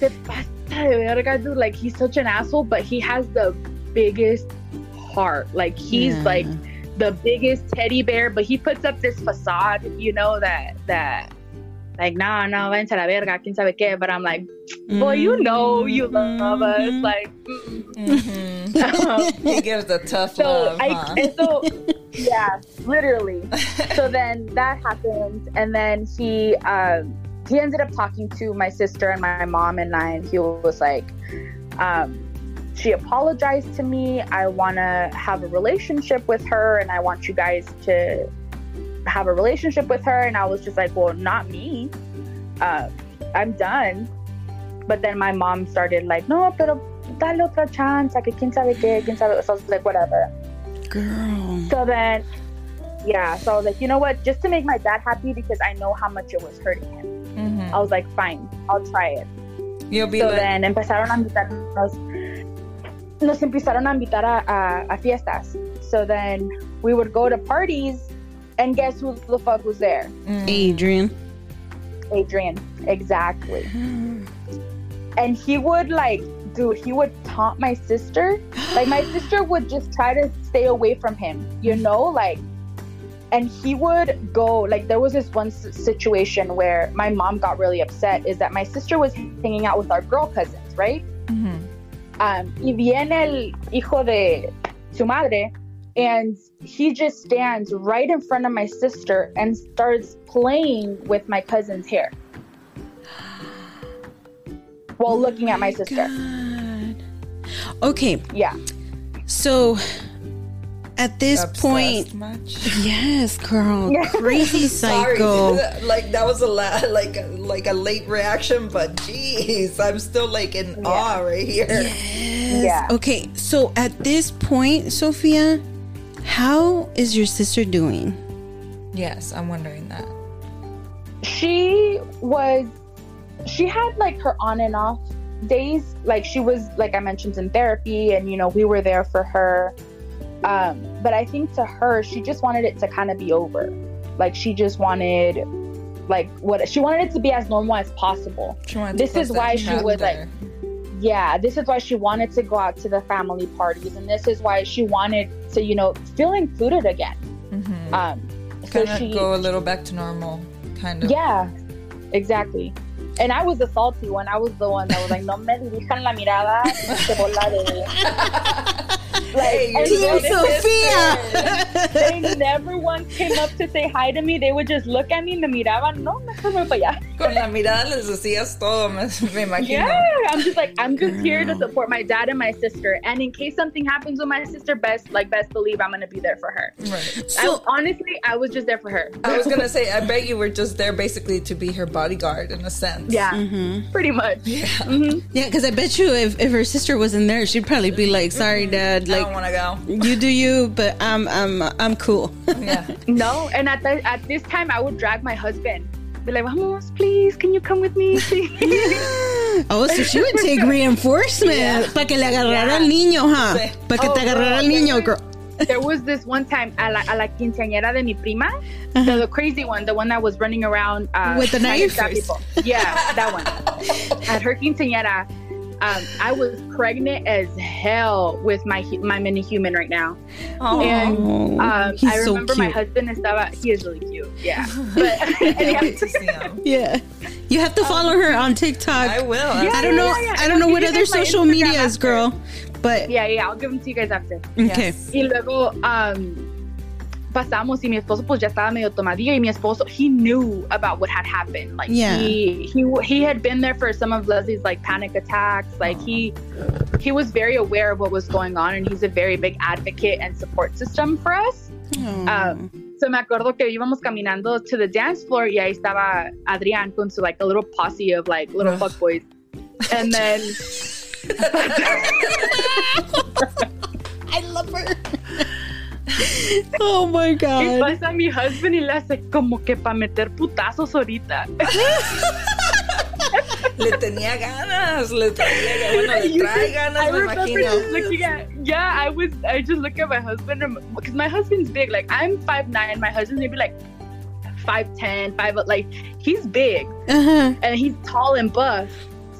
se pasa de verga, dude like he's such an asshole but he has the biggest heart like he's Yeah. like the biggest teddy bear, but he puts up this facade, you know, that that like no, no, váyanse a la verga, quién sabe qué. But I'm like, boy, you know, you love us, Mhm. like. mm. Mhm. He gives the tough so love. I, huh? and so yeah, literally. so then that happened, and then he um, he ended up talking to my sister and my mom and I, and he was like, um, she apologized to me. I want to have a relationship with her, and I want you guys to have a relationship with her. And I was just like, well, not me. Uh, I'm done. But then my mom started like, no, pero dale otra chance, que quién sabe qué, quién sabe. So I was like, whatever. girl. So then, yeah, so I was like, you know what? Just to make my dad happy because I know how much it was hurting him. Mhm. I was like, fine, I'll try it. You'll be So like, then empezaron a invitarnos, nos empezaron a invitar a, a, a fiestas. So then we would go to parties, and guess who the fuck was there? mm, Adrian. Adrian, exactly. And he would like, dude, he would taunt my sister. Like my sister would just try to stay away from him, you know, like. And he would go like there was this one s- situation where my mom got really upset. Is that my sister was hanging out with our girl cousins, right? mhm. um, y viene el hijo de su madre, and he just stands right in front of my sister and starts playing with my cousin's hair while looking at my sister. God. Okay, Yeah, so at this Obsessed point, much? yes, girl, crazy Sorry, psycho. like that was a la- like like a late reaction, but jeez, I'm still like in awe right here. Yes. Yeah. Okay, so at this point, Sophia, how is your sister doing? Yes, I'm wondering that. she was. She had like her on and off days. Like she was, like I mentioned, in therapy, and you know we were there for her. Um, but I think to her, she just wanted it to kind of be over. Like she just wanted, like what she wanted it to be as normal as possible. She wanted to This is why she would, like. Yeah, this is why she wanted to go out to the family parties, and this is why she wanted to, you know, feel included again. Mhm. Um, so kind of she, go a little back to normal, kind of. yeah, exactly. And I was the salty one. I was the one that was like, no me dirijan la mirada, se bola de. Hey, and Team so they- never once came up to say hi to me. They would just look at me, me miraban, no, mejor me voy para allá. Con la mirada les decías todo, me, me imagino. Yeah, I'm just like I'm just here to support my dad and my sister, and in case something happens with my sister, best like best believe I'm gonna be there for her. Right. So- I, honestly, I was just there for her. I was gonna say, I bet you were just there basically to be her bodyguard in a sense. yeah, Mm-hmm. pretty much. Yeah. Yeah, because I bet you if, if her sister wasn't there, she'd probably be like, "Sorry, Dad. I Like, don't want to go. you do you, but I'm I'm I'm cool." Yeah. No, and at the, at this time, I would drag my husband. Be like, vamos, please, can you come with me? oh, so she would take reinforcement Yeah. para que le agarrara Yeah. al niño, huh? Sí. Para que Oh, te agarrara al niño, there girl. there was this one time a la, a la quinceañera de mi prima, the, the crazy one, the one that was running around uh, With the trying knife? people. Yeah, that one. At her quinceañera, um, I was pregnant as hell with my my mini human right now. Oh. And um, he's I so remember my cute. husband estaba. He is really cute. Yeah, but can't yeah, wait to see him. Yeah, you have to follow her on TikTok. I will. Yeah. I don't know. yeah, yeah. I don't know what other social Instagram media is, girl. But yeah, yeah. I'll give them to you guys after. okay. Yes. Y luego um, pasamos y mi esposo pues ya estaba medio tomadillo y mi esposo he knew about what had happened. Like Yeah. he he he had been there for some of Leslie's like panic attacks. Like he he was very aware of what was going on and he's a very big advocate and support system for us. Um, so me acuerdo que íbamos caminando to the dance floor y ahí estaba Adrián con su like a little posse of like little Ugh. fuckboys. And then I love her. oh my y god. pasa mi husband y le hace como que para meter putazos ahorita. Le tenía ganas, le tenía ganas. Bueno, le trae ganas, I me imagino. looking at yeah, I was I just look at my husband because my husband's big. Like I'm five nine, my husband's maybe like five ten, five like he's big Uh-huh. and he's tall and buff.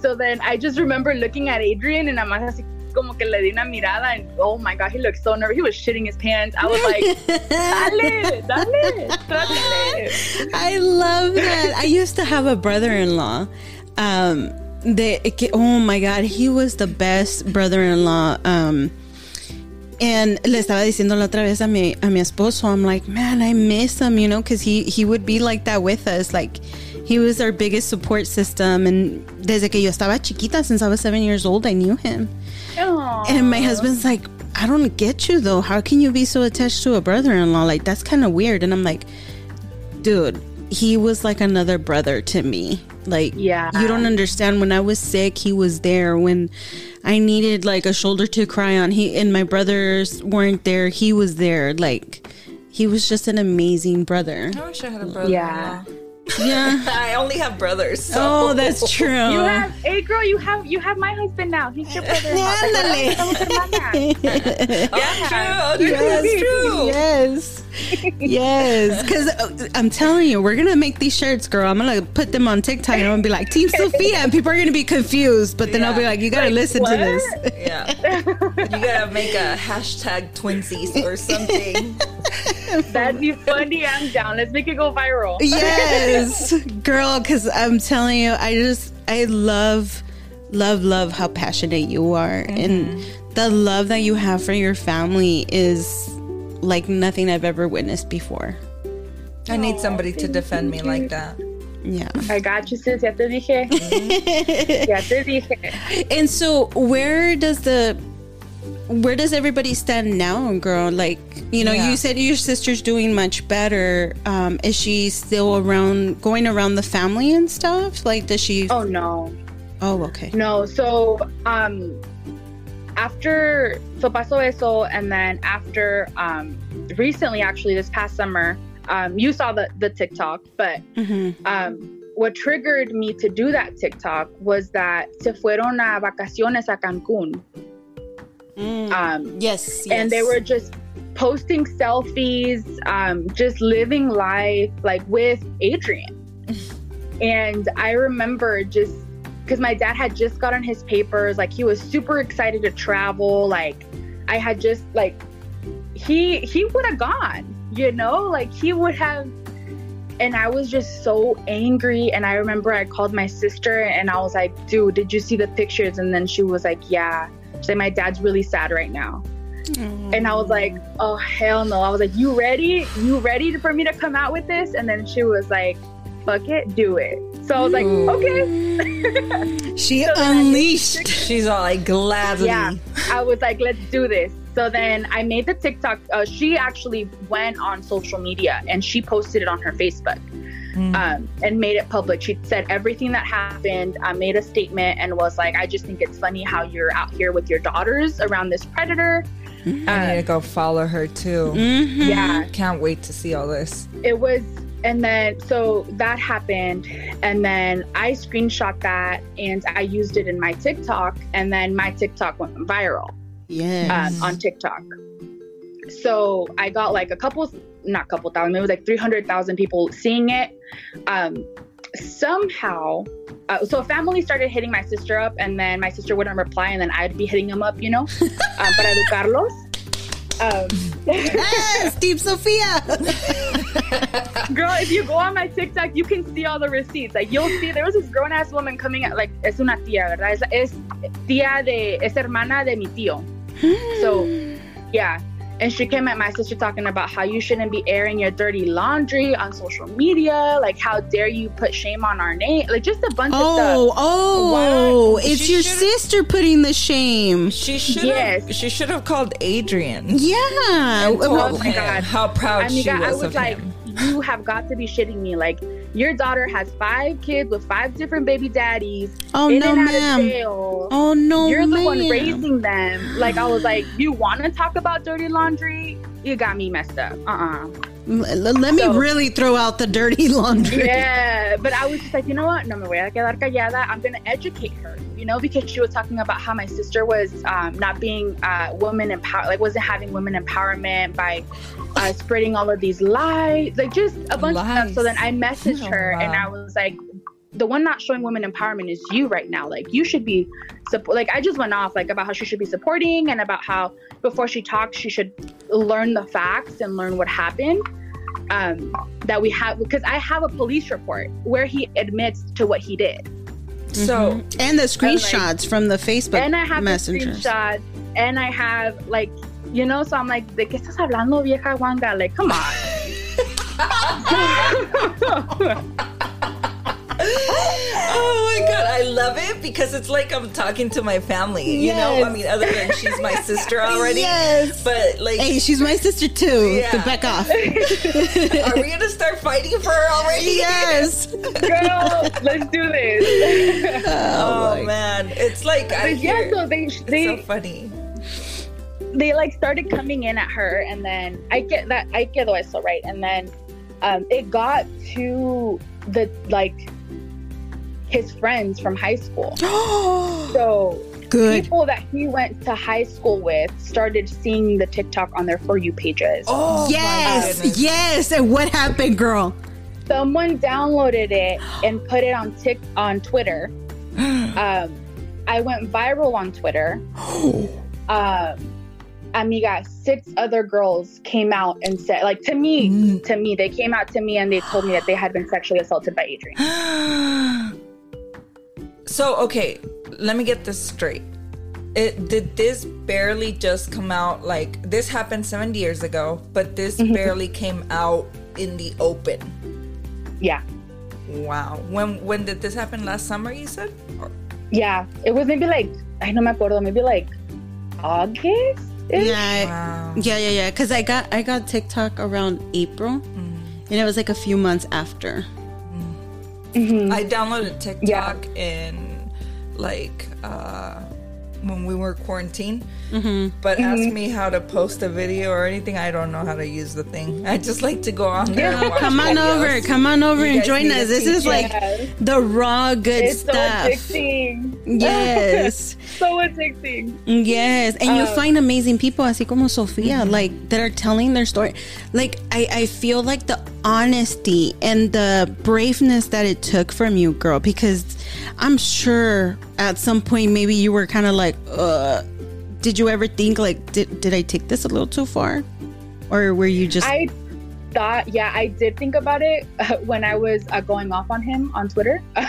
So then I just remember looking at Adrian and I'm así como que le di una mirada and oh my god, he looked so nervous. He was shitting his pants. I was like, dale, dale, dale. I love that. I used to have a brother-in-law. Um, que, oh my god, he was the best brother-in-law. Um, and le estaba diciendo la otra vez a mi a mi esposo, I'm like, man, I miss him, you know, because he he would be like that with us, like. He was our biggest support system, and desde que yo estaba chiquita, since I was seven years old, I knew him. Aw. And my husband's like, I don't get you though. How can you be so attached to a brother in law? Like, that's kind of weird. And I'm like, dude, he was like another brother to me. Like, Yeah. you don't understand. When I was sick, he was there. When I needed like a shoulder to cry on, he and my brothers weren't there. He was there. Like, he was just an amazing brother. I wish I had a brother. Yeah. Yeah. I only have brothers. So. Oh, that's true. You have, hey girl, you have you have my husband now. He's your brother-in-law. Ándale. Somos hermanas. Yeah, true. That's true. Yes. Yes. Because uh, I'm telling you, we're going to make these shirts, girl. I'm going to put them on TikTok and I'm going to be like, Team Sophia. And people are going to be confused. But then I'll be like, you got to listen what? to this. Yeah. You gotta make a hashtag twinsies or something. That'd be funny. I'm down. Let's make it go viral. Yes. Girl, because I'm telling you, I just, I love, love, love how passionate you are. And mm-hmm. the love that you have for your family is like nothing I've ever witnessed before. I need somebody to defend me like that. Yeah. I got you, sis. Ya te dije. ya te dije. And so, where does the where does everybody stand now, girl? Like, you know, Yeah. you said your sister's doing much better. Um, is she still around, going around the family and stuff? Like, does she? Oh no, Oh, okay. no. So um, after so pasó eso, and then after um, recently, actually, this past summer, um, you saw the the TikTok, but hmm um, what triggered me to do that TikTok was that se fueron a vacaciones a Cancun. Um, yes, and they were just posting selfies, um, just living life like with Adrian. and I remember just because my dad had just gotten his papers, like he was super excited to travel. Like I had just like he he would have gone, you know, like he would have. And I was just so angry. And I remember I called my sister and I was like, dude, did you see the pictures? And then she was like, yeah. She said, my dad's really sad right now. And I was like, oh, hell no. I was like, you ready? You ready for me to come out with this? And then she was like, fuck it, do it. So I was like, okay. She So then I made unleashed. She's all like gladly. Yeah. I was like, let's do this. So then I made the TikTok. Uh, she actually went on social media and she posted it on her Facebook Mm. um, and made it public. She said everything that happened, I made a statement, and was like, I just think it's funny how you're out here with your daughters around this predator. I need to go follow her too. Mhm. Yeah. Can't wait to see all this. it was and then so that happened and then i screenshot that and i used it in my tiktok and then my tiktok went viral Yes. um, on tiktok so i got like a couple not couple thousand it was like 300000 people seeing it um, somehow uh, so a family started hitting my sister up and then my sister wouldn't reply and then i'd be hitting them up you know um, para educarlos um, yes, Deep Sophia. Girl, if you go on my TikTok, you can see all the receipts. Like you'll see, there was this grown ass woman coming at like es una tía, verdad? Es, es tía de es hermana de mi tío. So, yeah. And she came at my sister talking about how you shouldn't be airing your dirty laundry on social media. Like, how dare you put shame on our name? Like, just a bunch of Oh, stuff. oh, oh Wow. it's She your sister putting the shame. She should Yes. have. She should have called Adrian. Yeah. Oh my him God. how proud she Amiga, was, I was of like, him. you have got to be shitting me. Like, your daughter has five kids with five different baby daddies. Oh in no, and out of ma'am. jail. Oh no, You're the one raising them. Like I was like, you want to talk about dirty laundry? You got me messed up. Uh uh l- let me So- really throw out the dirty laundry. Yeah, but I was just like, you know what? No me voy a quedar callada. I'm gonna educate her. You know, because she was talking about how my sister was um, not being uh, woman empower, like wasn't having women empowerment by uh, spreading all of these lies, like just a bunch of stuff. So then I messaged Oh, her and. I was like, the one not showing women empowerment is you right now. Like you should be support. Like I just went off like about how she should be supporting and about how before she talks she should learn the facts and learn what happened. Um, that we have because I have a police report where he admits to what he did, So And the screenshots from the Facebook and I have the screenshots, and I have like you know. So I'm like, ¿de qué estás hablando, vieja guanga? Like, come on. Oh my god, I love it because it's like I'm talking to my family. You know, I mean, other than she's my sister already. Yes. But like, Hey, she's my sister too. Yeah. So back off. are we gonna start fighting for her already? yes. Girl, let's do this. Oh, man, it's like I yeah, hear. so they it's they so funny. they like started coming in at her and then I get that I get eso right and then um, it got to the like his friends from high school so Good. people that he went to high school with started seeing the TikTok on their for you pages Oh yes. Yes. And what happened, girl? someone downloaded it and put it on Tik on Twitter um, I went viral on Twitter um, amiga, six other girls came out and said, like to me, Mm. to me, they came out to me and they told me that they had been sexually assaulted by Adrian. So okay, let me get this straight. It did this barely just come out like this happened 70 years ago, but this Mm-hmm. barely came out in the open. Yeah, Wow. When when did this happen? Last summer, you said? Or- yeah. It was maybe like I don't me maybe like August. Yeah. Wow. Yeah, yeah, yeah. Because I got I got TikTok around April, and it was like a few months after. I downloaded TikTok in like uh, when we were quarantined. Mm-hmm. But mm-hmm. ask me how to post a video or anything. I don't know how to use the thing. I just like to go on there. and watch Come on videos. over, come on over You and join us. This is like Yes. the raw good It's so stuff. addicting. Yes. So addicting. Yes, and you Um, find amazing people, así como Sofia, mm-hmm. like that are telling their story. Like I, I feel like the honesty and the braveness that it took from you, girl. Because I'm sure at some point maybe you were kind of like, uh, did you ever think like, did did I take this a little too far, or were you just? I thought, yeah, I did think about it uh, when I was uh, going off on him on Twitter.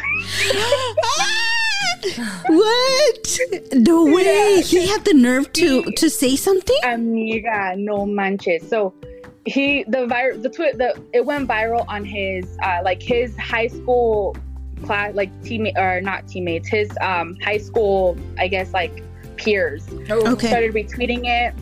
What? No way. He had the nerve to to say something. Amiga, no manches. So he the vir- the tweet the it went viral on his uh like his high school class like teammate or not teammates his um high school I guess like peers Oh, Okay. started retweeting it.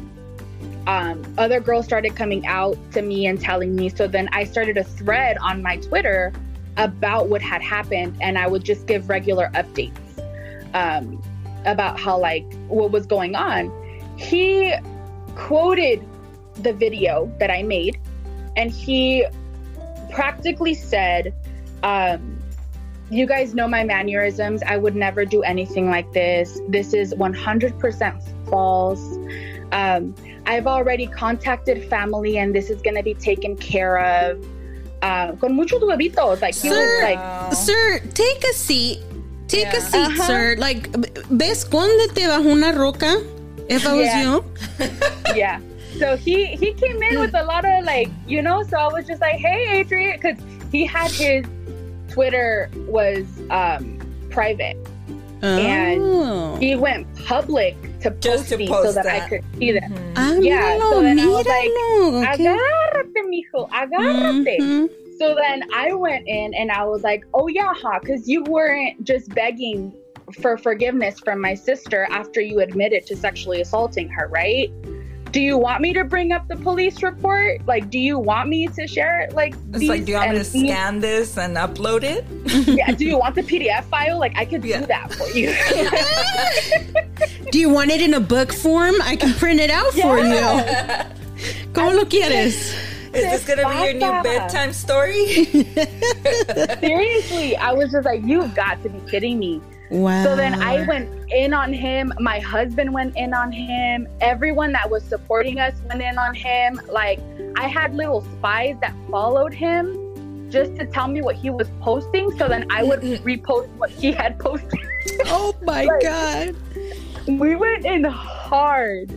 Um, other girls started coming out to me and telling me. So then I started a thread on my Twitter about what had happened, and I would just give regular updates um, about how like what was going on. He quoted the video that I made, and he practically said, um, "You guys know my mannerisms. I would never do anything like this. This is 100% false. Um, I've already contacted family, and this is going to be taken care of." Uh, con muchos huevitos, like he was Sir, like, Wow. sir, take a seat. Take a seat, Uh-huh. sir. Like, ve, escóndete bajo una roca. If I was Yeah. you. yeah. So he he came in with a lot of like, you know. So I was just like, hey, Adrian, because he had his Twitter was um private. And Oh. He went public to Just post to me post so that, I could see them. Mhm. Ah, Yeah, míralo, so then I was like, míralo. okay. Agárrate, mijo, agárrate. Mhm. So then I went in and I was like, oh yeah, ha, because you weren't just begging for forgiveness from my sister after you admitted to sexually assaulting her, right? Do you want me to bring up the police report? Like, do you want me to share it? Like, It's like, do you want me to and these- scan this and upload it? Yeah, do you want the PDF file? Like, I could Yeah. do that for you. Do you want it in a book form? I can print it out for you. ¿Cómo lo quieres? Is this gonna be your new bedtime story? Seriously, I was just like, you've got to be kidding me. Wow. So then I went in on him. My husband went in on him. Everyone that was supporting us went in on him. Like I had little spies that followed him just to tell me what he was posting. So then I would repost what he had posted. Oh my Like- God. we went in hard.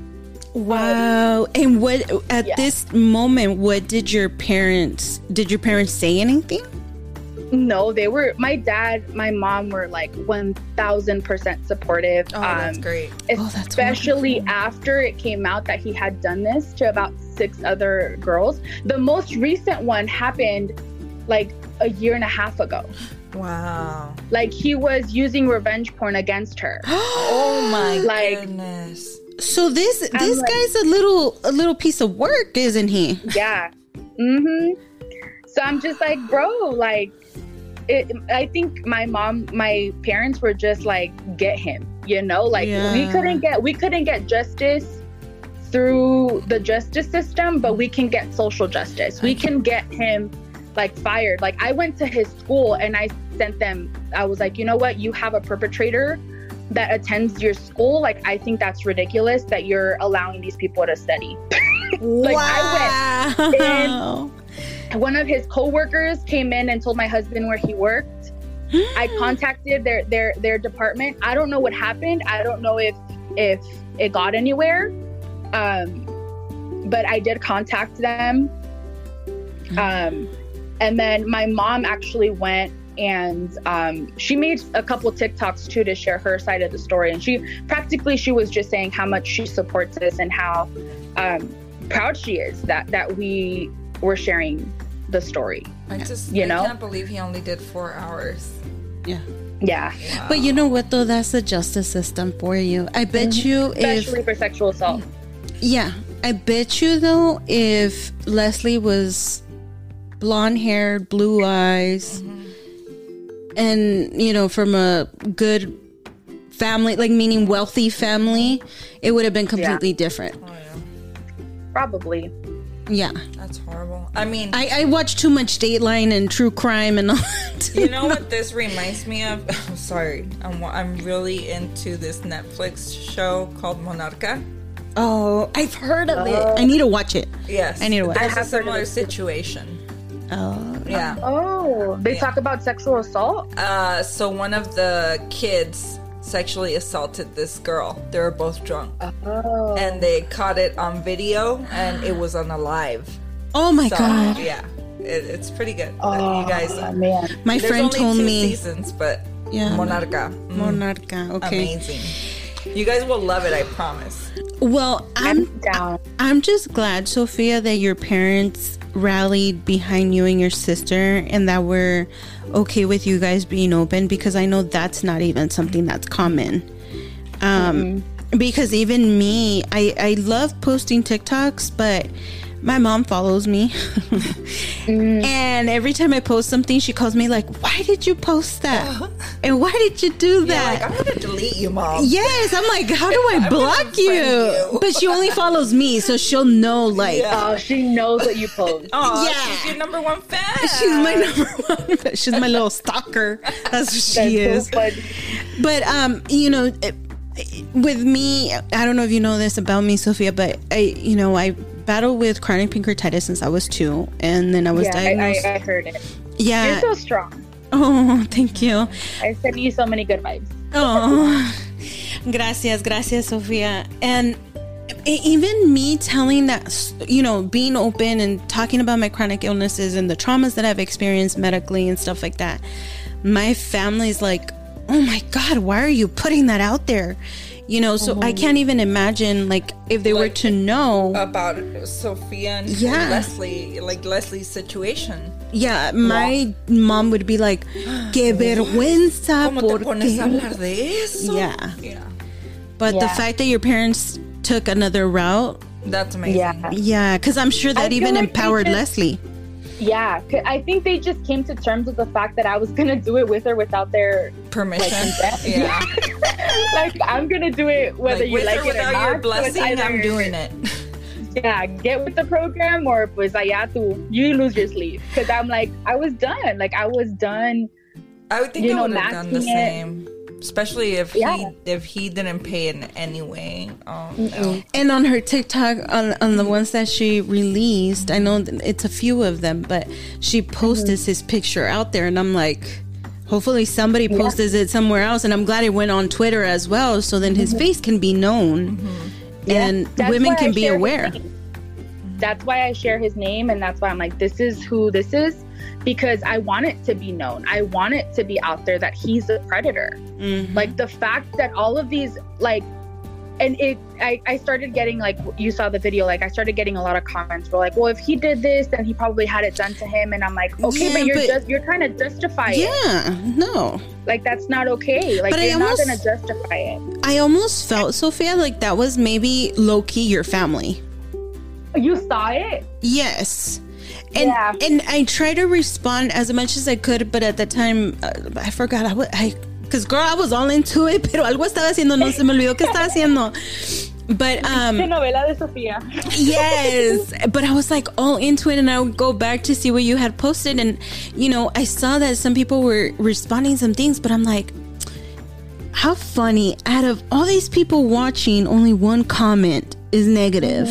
Wow. And what at Yeah. this moment, what did your parents did your parents say anything? No, they were my dad, my mom were like one thousand percent supportive. Oh, that's Um, great. Oh, that's especially after it came out that he had done this to about six other girls. The most recent one happened like a year and a half ago. Wow. Like he was using revenge porn against her. Oh my Like- goodness. So this I'm this like- guy's a little a little piece of work, isn't he? yeah. Mhm. So I'm just like, bro, like it, I think my mom, my parents were just like, get him, you know, like we couldn't get, we couldn't get justice through the justice system, but we can get social justice. We can get him like fired. Like I went to his school and I sent them, I was like, you know what, you have a perpetrator that attends your school. Like I think that's ridiculous that you're allowing these people to study. Like, I went wow. one of his coworkers came in and told my husband where he worked. I contacted their their their department. I don't know what happened. I don't know if if it got anywhere. Um, but I did contact them. Um, and then my mom actually went and um, she made a couple TikToks too to share her side of the story. And she practically she was just saying how much she supports this and how um, proud she is that that we were sharing the story. I just You I know? can't believe he only did four hours. Yeah. Yeah, Wow. But you know what though? That's the justice system for you. I bet mm-hmm. you if especially for sexual assault. Yeah, I bet you though, if Leslie was blonde haired, blue eyes, mm-hmm. and you know, from a good family, like meaning wealthy family, it would have been completely different. Oh, yeah. Probably. Yeah, That's horrible. I mean, I, I watch too much Dateline and true crime and all that. you know what this reminds me of? I'm sorry. I'm, I'm really into this Netflix show called Monarca. Oh, I've heard of it. I need to watch it. Yes. I need to watch There's I a have heard of similar it. situation. Oh, Yeah. Oh, they Yeah. talk about sexual assault. Uh, so one of the kids sexually assaulted this girl. They were both drunk. Oh, And they caught it on video and it was on a live. oh my So, god! yeah. It, it's pretty good. oh you guys. man. My There's friend only told two me. seasons, but Yeah. Monarca. Mm, Monarca. Okay. Amazing. You guys will love it, I promise. Well, I'm I'm down. I'm just glad, Sophia, that your parents rallied behind you and your sister and that we're okay with you guys being open because I know that's not even something that's common. Um because even me, I I love posting TikToks, but my mom follows me. And every time I post something, she calls me like, "Why did you post that? And why did you do Yeah, that?" like, I'm gonna delete you, mom. Yes, I'm like, how do I block you? you. But she only follows me, so she'll know like Yeah. Oh, she knows what you post. Oh, Yeah. she's your number one fan. she's my number one. But she's my little stalker. That's what she That's is. so. But um, you know, it- with me, I don't know if you know this about me, Sophia, but I, you know, I battled with chronic pancreatitis since I was two, and then I was Yeah, diagnosed. I, I heard it. yeah. You're so strong. oh, thank you. I send you so many good vibes. Oh, gracias, gracias, Sofia. And even me telling that, you know, being open and talking about my chronic illnesses and the traumas that I've experienced medically and stuff like that, my family's like, oh my God, why are you putting that out there? You know, so I can't even imagine, like, if they were to know. about Sophia and Yeah. Leslie, like Leslie's situation. yeah, my mom would be like, qué vergüenza. ¿Cómo te ¿por pones qué?" a hablar de eso? Yeah. Yeah. But the fact that your parents took another route That's amazing. Yeah. Yeah, because I'm sure that feel even like empowered just- Leslie. Yeah, I think they just came to terms with the fact that I was gonna do it with or without their Permission. consent. yeah. like I'm gonna do it whether Like, you with like or it or without not. your So it's blessing, I'm doing it. Yeah, get with the program or pues allá tú, you lose your sleep. Because I'm like, I was done. Like I was done. I would think You I know, would have done the same. it. Same. Especially if Yeah. he if he didn't pay in any way. Oh no. And on her TikTok, on, on the ones that she released, I know it's a few of them, but she posted mm-hmm. his picture out there, and I'm like, hopefully somebody posted it somewhere else. And I'm glad it went on Twitter as well, so then his mm-hmm. face can be known, mm-hmm. and That's women can I be aware. That's why I share his name, and that's why I'm like, this is who this is, because I want it to be known. I want it to be out there that he's a predator. Mhm. Like the fact that all of these, like, and it, I, I started getting like you saw the video, like I started getting a lot of comments were like, well, if he did this, then he probably had it done to him, and I'm like, okay, Yeah, but you're but- just you're trying to justify it. yeah, no. Like that's not okay. Like But you're not almost- gonna justify it. I almost felt, Sophia, like that was maybe low key your family. You saw it. Yes. And Yeah. and I tried to respond as much as I could, but at the time uh, I forgot. I wa- I because girl, I was all into it, pero algo estaba haciendo, no se me olvidó qué estaba haciendo. But um novela de Sofía. yes, but I was like all into it, and I would go back to see what you had posted, and you know I saw that some people were responding some things, but I'm like. How funny! Out of all these people watching, only one comment is negative.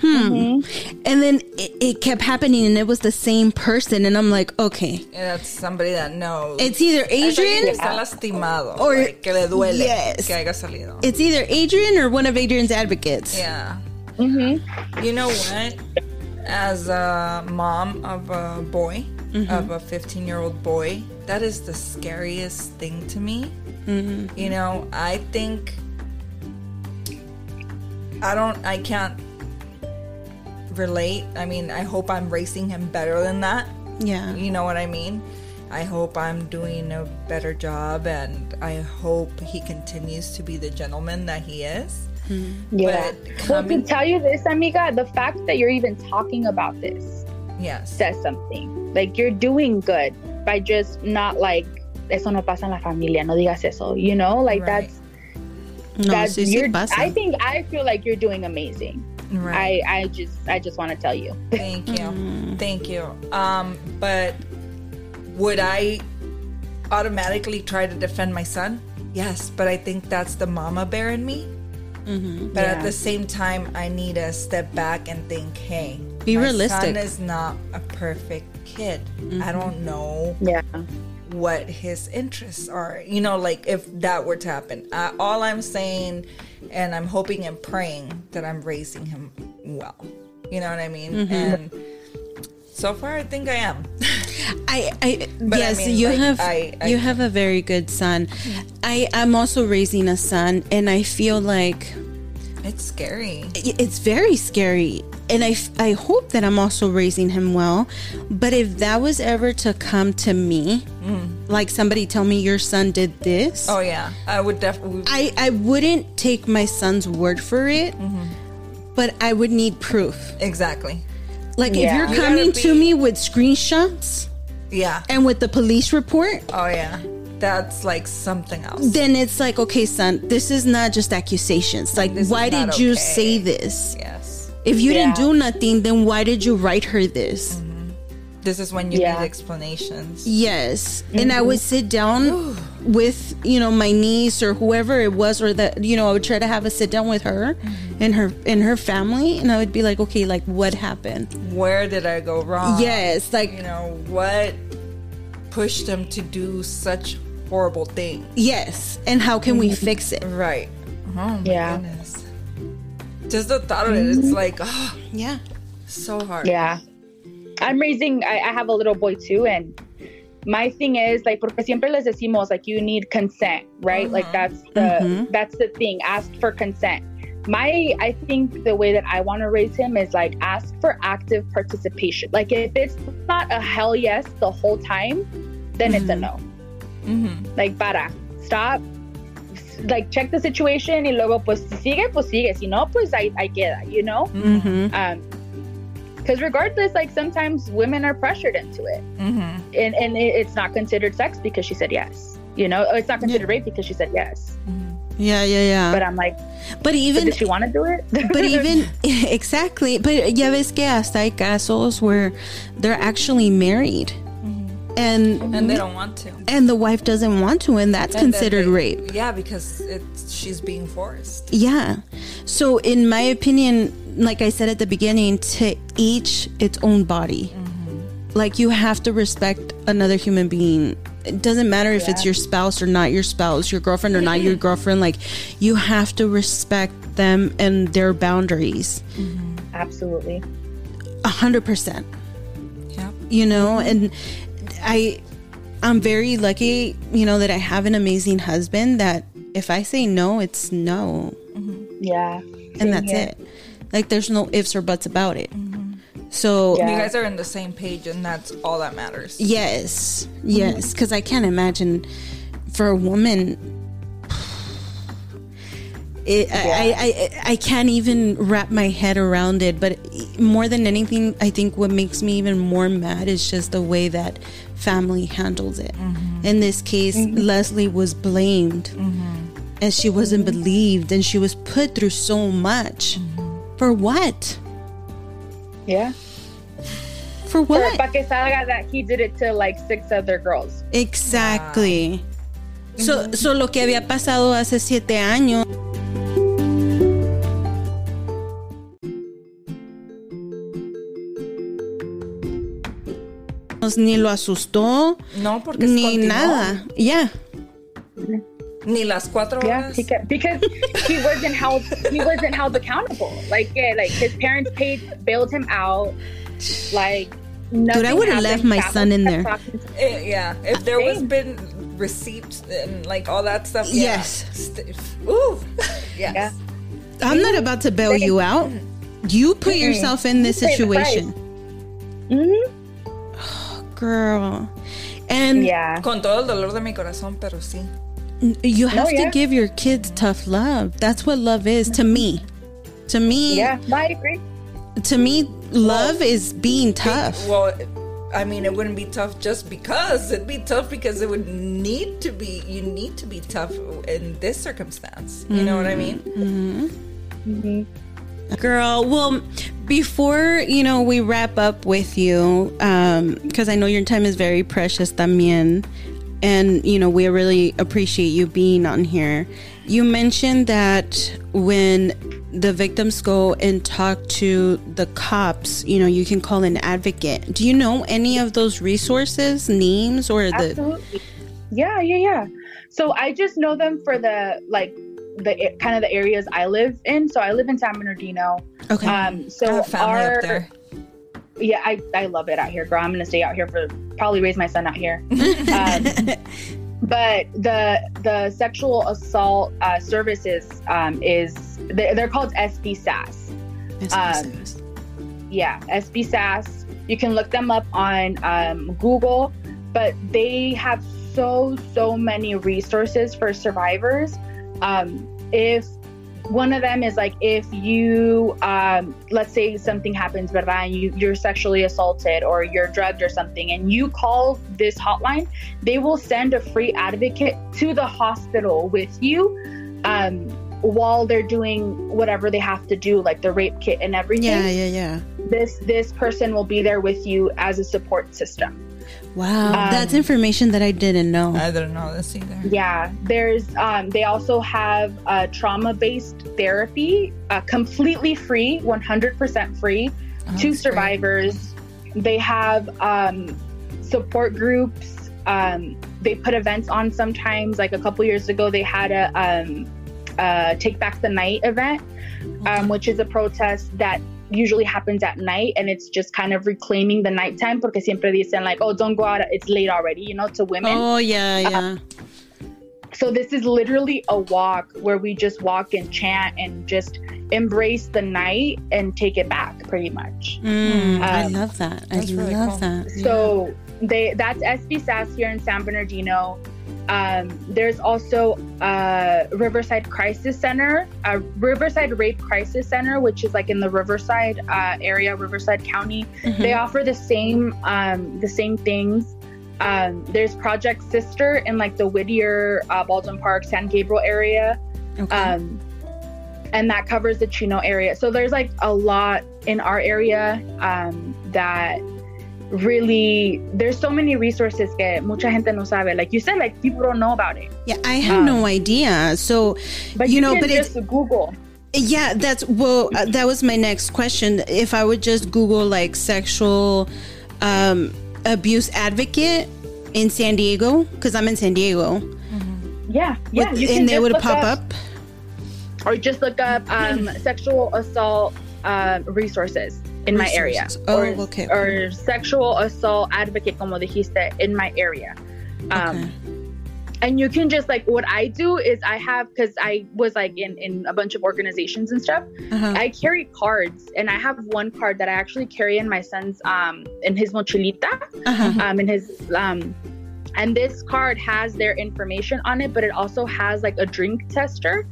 Hmm. And then it, it kept happening, and it was the same person, and I'm like, okay, Yeah, that's somebody that knows. it's either Es alguien que Adrian, está lastimado. Or- like, que le duele Yes. que haya salido. it's either Adrian or one of Adrian's advocates. Yeah. Mm-hmm. You know what? As a mom of a boy, of a 15 year old boy, that is the scariest thing to me. You know, I think I don't, I can't relate. I mean, I hope I'm raising him better than that. Yeah. You know what I mean? I hope I'm doing a better job and I hope he continues to be the gentleman that he is. Hmm. Yeah. But Well, to tell you this, amiga, the fact that you're even talking about this yes. says something. Like you're doing good by just not like eso no pasa en la familia, no digas eso. You know, like Right. that's No, that's sí, sí you're. pasa. I think I feel like you're doing amazing. Right. I I just I just want to tell you. Thank you. Thank you. Um, but would I automatically try to defend my son? Yes, but I think that's the mama bear in me. Mm-hmm. But at the same time, I need to step back and think, hey, Be my realistic. son is not a perfect kid. Mm-hmm. I don't know Yeah. What his interests are. You know, like if that were to happen. Uh, all I'm saying, and I'm hoping and praying that I'm raising him well. You know what I mean? Mm-hmm. And so far, I think I am. I, I But I yes, mean, you like, have I- I- you have a very good son. I I'm also raising a son, and I feel like It's scary. it's very scary. And I, f- I hope that I'm also raising him well. But if that was ever to come to me, mm. like somebody tell me your son did this, Oh yeah, I would definitely. I, I wouldn't take my son's word for it, mm-hmm. but I would need proof. Exactly. Like if you're coming gotta to me with screenshots Yeah. and with the police report, Oh yeah. That's like something else. then it's like, okay, son, this is not just accusations. Like, This why not did you okay. say this? yes. If you didn't do nothing, then why did you write her this? Mm-hmm. This is when you Yeah. need explanations. Yes. And I mm-hmm. would sit down with, you know, my niece or whoever it was or that, you know, I would try to have a sit down with her mm-hmm. and her and her family and I would be like, "Okay, like what happened?" Where did I go wrong? yes, like You know what pushed them to do such horrible thing. yes. And how can we fix it? Right. Oh my Yeah. goodness. Just the thought of it, it's like, oh, Yeah. so hard. Yeah. I'm raising, I, I have a little boy too. And my thing is like, porque siempre les decimos, like, you need consent, right? Like, that's the, Mhm. that's the thing. Ask for consent. My, I think the way that I want to raise him is like, ask for active participation. Like, if it's not a hell yes the whole time, then it's a Mhm. no. Mm-hmm. Like, para, stop. Like, check the situation y luego, pues, si sigue, pues sigue. Si no, pues ahí, ahí queda, you know? Mhm. um because regardless like sometimes women are pressured into it Mm-hmm. and and it, it's not considered sex because she said yes you know it's not considered rape because she said yes Yeah, yeah, yeah. but i'm like But even did she want to do it but even exactly but ya ves que hasta hay casos where they're actually married and And they don't want to. and the wife doesn't want to and that's And considered they- rape. Yeah, because it's she's being forced. yeah. So in my opinion like i said at the beginning to each its own body. Mm-hmm. Like you have to respect another human being. It doesn't matter if it's your spouse or not your spouse your girlfriend or not your mm-hmm. girlfriend like you have to respect them and their boundaries. Mm-hmm. Absolutely. A hundred percent. Yeah. you know and i i'm very lucky you know that i have an amazing husband that if i say no it's no. Mm-hmm. Yeah. And that's here. it. Like there's no ifs or buts about it. Mm-hmm. So Yeah. You guys are in the same page, and that's all that matters. yes. Yes. Mm-hmm. Because i can't imagine for a woman it, I, I, I I can't even wrap my head around it. But more than anything i think what makes me even more mad is just the way that family handles it. Mm-hmm. In this case mm-hmm. leslie was blamed. Mm-hmm. And she wasn't believed and she was put through so much. For what? Yeah. For for what? pa que salga that he did it to like six other girls. Exactly. So, so lo que había pasado hace siete años ni lo asustó No, porque ni continuó. nada yeah Ni las cuatro yeah horas. he kept, because he wasn't held he wasn't held accountable like yeah, like his parents paid bailed him out like Dude, I would have left my son in there. Eh, yeah, if there was been receipts and like all that stuff. Yeah. Yes. St- Ooh. yes. Yeah. i'm not about to bail you out you put yourself in this You pay the situation hmm girl and Yeah. Con todo el dolor de mi corazón, pero sí. you have yeah. to give your kids tough love that's what love is to me to me Yeah. No, I agree. to me love is being tough Well, I mean, it wouldn't be tough just because. It'd be tough because it would need to be. You need to be tough in this circumstance. You know what I mean? Mm-hmm. Mm-hmm. Girl well before you know we wrap up with you um because i know your time is very precious también and you know we really appreciate you being on here you mentioned that when the victims go and talk to the cops you know you can call an advocate do you know any of those resources names or the Absolutely. Yeah, yeah, yeah. So I just know them for the like the kind of the areas I live in. So I live in San Bernardino. okay Um, so our yeah, I I love it out here, girl. I'm gonna stay out here for probably raise my son out here. um, but the the sexual assault uh, services um, is they're, they're called SBSAS. Um, yeah, SBSAS. You can look them up on um, Google, but they have so so many resources for survivors. Um, if one of them is like if you um, let's say something happens but you, you're sexually assaulted or you're drugged or something and you call this hotline they will send a free advocate to the hospital with you um, while they're doing whatever they have to do like the rape kit and everything. Yeah yeah yeah. This this person will be there with you as a support system Wow, um, that's information that I didn't know. I didn't know this either. Yeah, there's. Um, they also have uh, trauma-based therapy, uh, completely free, 100% free oh, to survivors. Great. They have um, support groups. Um, they put events on sometimes. Like a couple years ago, they had a um, uh, Take Back the Night event, um, which is a protest that usually happens at night and it's just kind of reclaiming the nighttime porque siempre dicen like oh don't go out it's late already you know to women. Oh yeah yeah. uh, so this is literally a walk where we just walk and chant and just embrace the night and take it back pretty much. Mm, um, i love that. I love really cool. that. So yeah. they that's SBSAS here in san bernardino um, there's also a Riverside Crisis Center, a Riverside Rape Crisis Center, which is like in the Riverside uh, area, Riverside County. Mm-hmm. They offer the same um, the same things. Um, there's Project Sister in like the Whittier, uh, Baldwin Park, San Gabriel area, okay. Um, and that covers the Chino area. So there's like a lot in our area um, that really there's so many resources que mucha gente no sabe. Like you said like people don't know about it. Yeah i have um, no idea. So but you, you know but it's google. Yeah that's well uh, that was my next question. If i would just google like sexual um, abuse advocate in san diego because i'm in san diego. Mm-hmm. yeah yeah With, and they would pop up, up, or just look up um, sexual assault uh, resources in my area. Oh, or, okay. Or sexual assault advocate, como dijiste, in my area. Um, okay. And you can just like what I do is I have because I was like in in a bunch of organizations and stuff. Uh-huh. I carry cards, and I have one card that I actually carry in my son's um in his mochilita, uh-huh. um in his um and this card has their information on it but it also has like a drink tester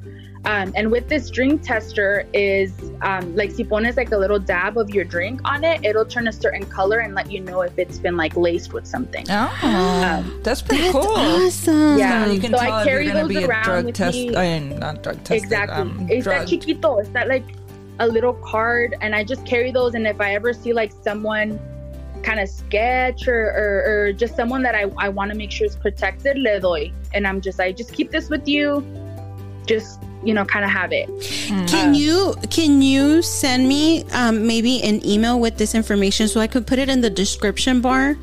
um, and with this drink tester is um, like si pones like a little dab of your drink on it, it'll turn a certain color and let you know if it's been like laced with something. Oh, um, that's pretty that's cool. Awesome. Yeah, so, you can so I carry those around with test, me. I mean, not drug tested. Exactly. Um, it's that chiquito. It's that like a little card, and I just carry those. And if I ever see like someone kind of sketch or, or, or just someone that I, I want to make sure is protected, le doy. And I'm just like, just keep this with you. Just you know kind of have it. Can uh, you can you send me um, maybe an email with this information so i could put it in the description bar?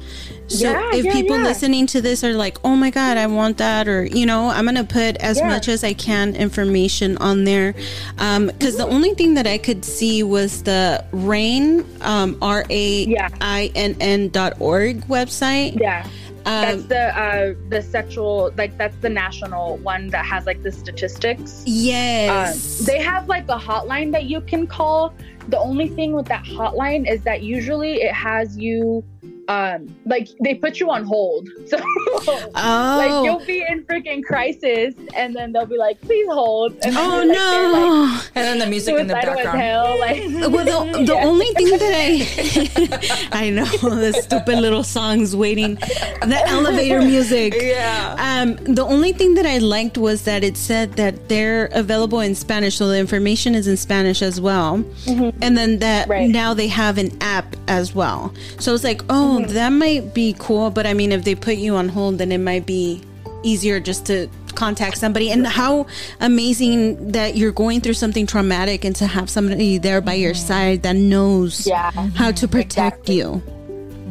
So yeah, if yeah, people yeah. listening to this are like oh my god i want that or you know i'm gonna put as much as i can information on there. Because um, the only thing that i could see was the RAINN um, r-a-i-n-n dot org website. Yeah that's um, the uh, the sexual like that's the national one that has like the statistics. Yes, um, they have like a hotline that you can call. The only thing with that hotline is that usually it has you um like they put you on hold so oh. like you'll be in freaking crisis and then they'll be like please hold and oh no like, and then the music in the background hell, like, well the, the yeah. only thing that i i know the stupid little songs waiting the elevator music yeah um the only thing that i liked was that it said that they're available in spanish so the information is in spanish as well mm-hmm. and then that right. now they have an app as well so it's like oh mm-hmm. that might be cool. But I mean, if they put you on hold, then it might be easier just to contact somebody. And how amazing that you're going through something traumatic and to have somebody there by your mm-hmm. side that knows yeah. how to protect exactly. you.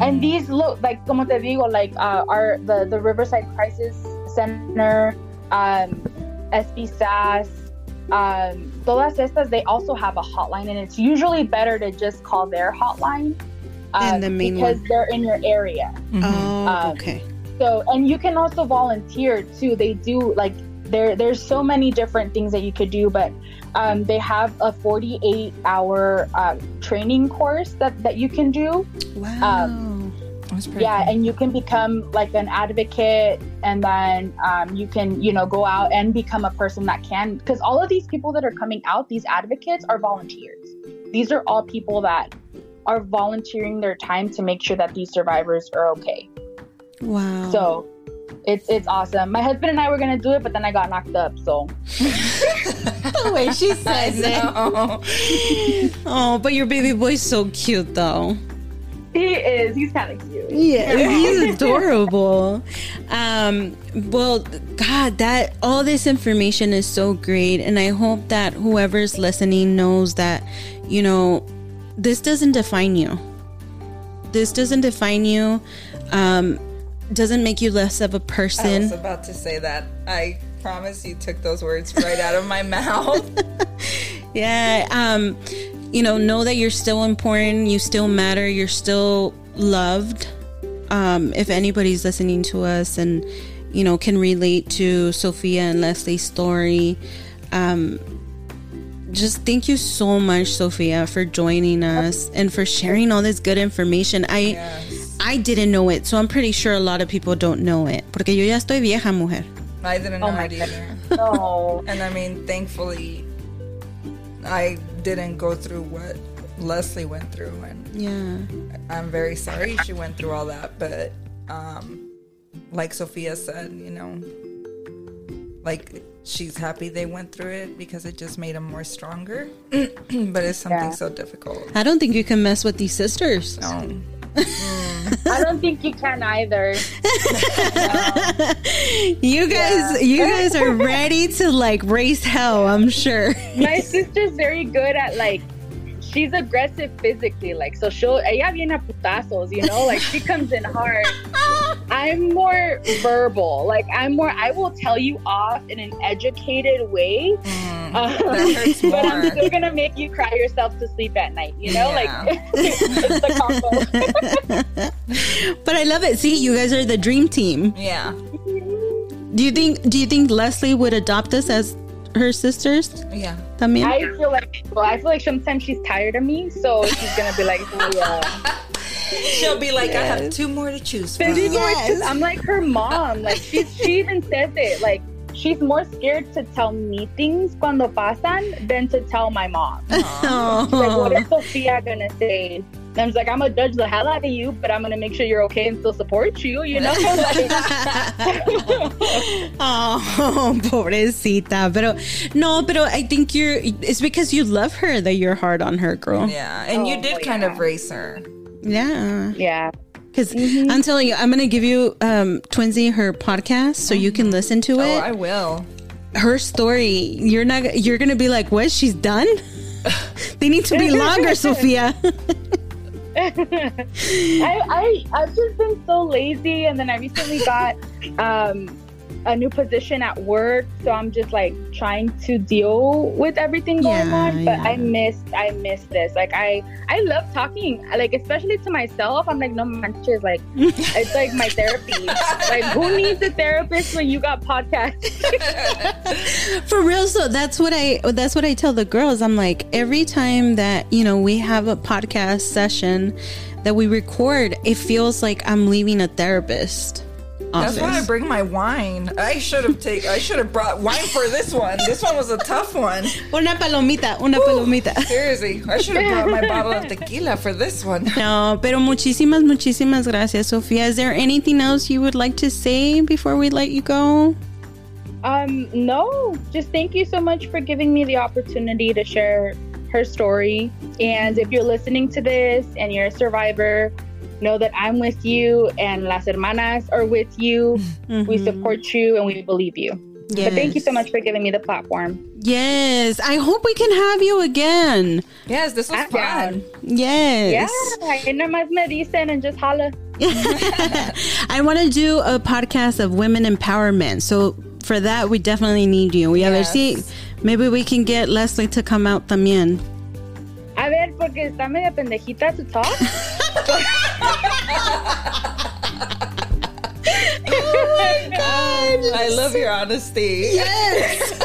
And these look like, como te digo, like uh, our the the Riverside Crisis Center, um, SBSAS, um, todas estas, they also have a hotline, and it's usually better to just call their hotline um, the main because one. they're in your area. Oh, Um, okay. So, and you can also volunteer too. They do like there. There's so many different things that you could do, but um, they have a 48 hour uh, training course that that you can do. Wow. That's pretty Yeah, cool. and you can become like an advocate, and then um, you can you know go out and become a person that can. Because all of these people that are coming out, these advocates are volunteers. These are all people that are volunteering their time to make sure that these survivors are okay. wow. So it's it's awesome. My husband and I were gonna do it, but then I got knocked up. So the way she says it. Oh, but your baby boy's so cute though. he is. He's kind of cute. Yeah, he's adorable. Um, well, God, that all this information is so great, and I hope that whoever's listening knows that, you know, this doesn't define you. This doesn't define you. Um, doesn't make you less of a I was person. about to say that. I promise you took those words right out of my mouth. Yeah. Um, you know, know that you're still important. You still matter. You're still loved. Um, if anybody's listening to us and you know can relate to Sophia and Leslie's story, um, just thank you so much, Sophia, for joining us and for sharing all this good information. I Yes. I didn't know it, so I'm pretty sure a lot of people don't know it. Porque yo ya estoy vieja mujer. I didn't know Oh my it either. No. And I mean, thankfully, I didn't go through what Leslie went through, and Yeah. I'm very sorry she went through all that. But um, like Sophia said, you know, like she's happy they went through it because it just made them more stronger. but it's something Yeah. so difficult. I don't think you can mess with these sisters. No. Mm. I don't think you can either. You guys, you guys are ready to like race hell. I'm sure. My sister's very good at like she's aggressive physically, like so she'll ella viene a putazos, you know, like she comes in hard. I'm more verbal, like I'm more. I will tell you off in an educated way, Mm, um, but I'm still gonna make you cry yourself to sleep at night. You know, Yeah. like it's the combo. But I love it. See, you guys are the dream team. Yeah. Do you think? Do you think Leslie would adopt us as her sisters? Yeah. También. I feel like well, I feel like sometimes she's tired of me, so she's gonna be like, oh, yeah. She'll be like, I have two more to choose from. But you know, Yes. I'm like her mom. Like she, she even says it. Like she's more scared to tell me things cuando pasan than to tell my mom. Like, what is Sofia gonna say? And I was like, I'm gonna judge the hell out of you, but I'm gonna make sure you're okay and still support you. You know, like, oh, pobrecita. Pero no, but I think you're. It's because you love her that you're hard on her, girl. Yeah. And you Oh, did kind yeah. of race her. Yeah. yeah. Because I'm telling you, I'm gonna give you um Twinsy her podcast so you can listen to Oh, it. I will. her story, you're not. You're gonna be like, "What? She's done." they need to be longer, Sophia. I, I I've just been so lazy, and then I recently got um, a new position at work, so I'm just like trying to deal with everything going Yeah, on. But yeah. I missed I missed this. Like I I love talking, like especially to myself. I'm like no manches, like it's like my therapy. like who needs a therapist when you got podcasts? For real, so that's what I that's what I tell the girls. I'm like, every time that you know we have a podcast session that we record, it feels like I'm leaving a therapist. That's why I bring my wine. I should have take. I should have brought wine for this one. This one was a tough one. Una palomita, una palomita. Seriously, I should have brought my bottle of tequila for this one. No, pero muchísimas, muchísimas gracias, Sofia. Is there anything else you would like to say before we let you go? Um, no, just thank you so much for giving me the opportunity to share her story. And if you're listening to this and you're a survivor, know that I'm with you and Las Hermanas are with you. We Mhm. support you and we believe you. But thank you so much for giving me the platform. Yes, I hope we can have you again. Yes, this was I'm fun. down. Yes. Yeah, ahí nomás me dicen and just holla. I want to do a podcast of women empowerment. So for that, we definitely need you. We ever Yes. see, maybe we can get Leslie to come out también. A ver, porque está media pendejita to talk. oh my god! I love your honesty. Yes,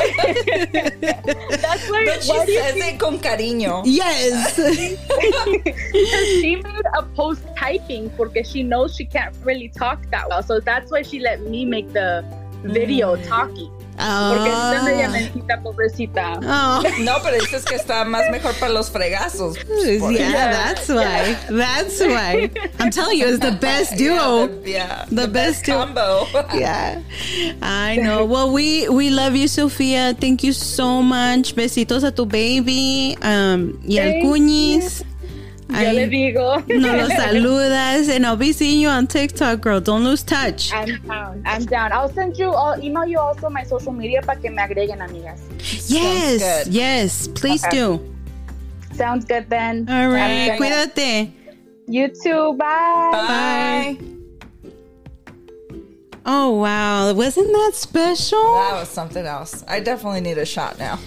That's why. But she why do you says think it con cariño. yes. she made a post typing because she knows she can't really talk that well. So that's why she let me make the video mm. talking. Porque está media Oh. mentita, pobrecita. oh. No, pero dices que está más mejor para los fregazos. Yeah, that's why. That's why. I'm telling you, it's the best duo. Yeah, the, yeah, The best duo. combo. Yeah, I know. Well, we we love you, Sofia. Thank you so much. Besitos a tu baby. Um, y al cuñis. Ay, le digo. No los saludas, and I'll be seeing you on TikTok, girl. Don't lose touch. I'm down. I'm down. I'll send you. I'll email you also my social media para que me agreguen amigas. Yes, good. yes, please Okay. do. Sounds good then. All right, Sounds good. cuídate. You too. Bye. Bye. Oh wow, wasn't that special, That was something else. I definitely need a shot now.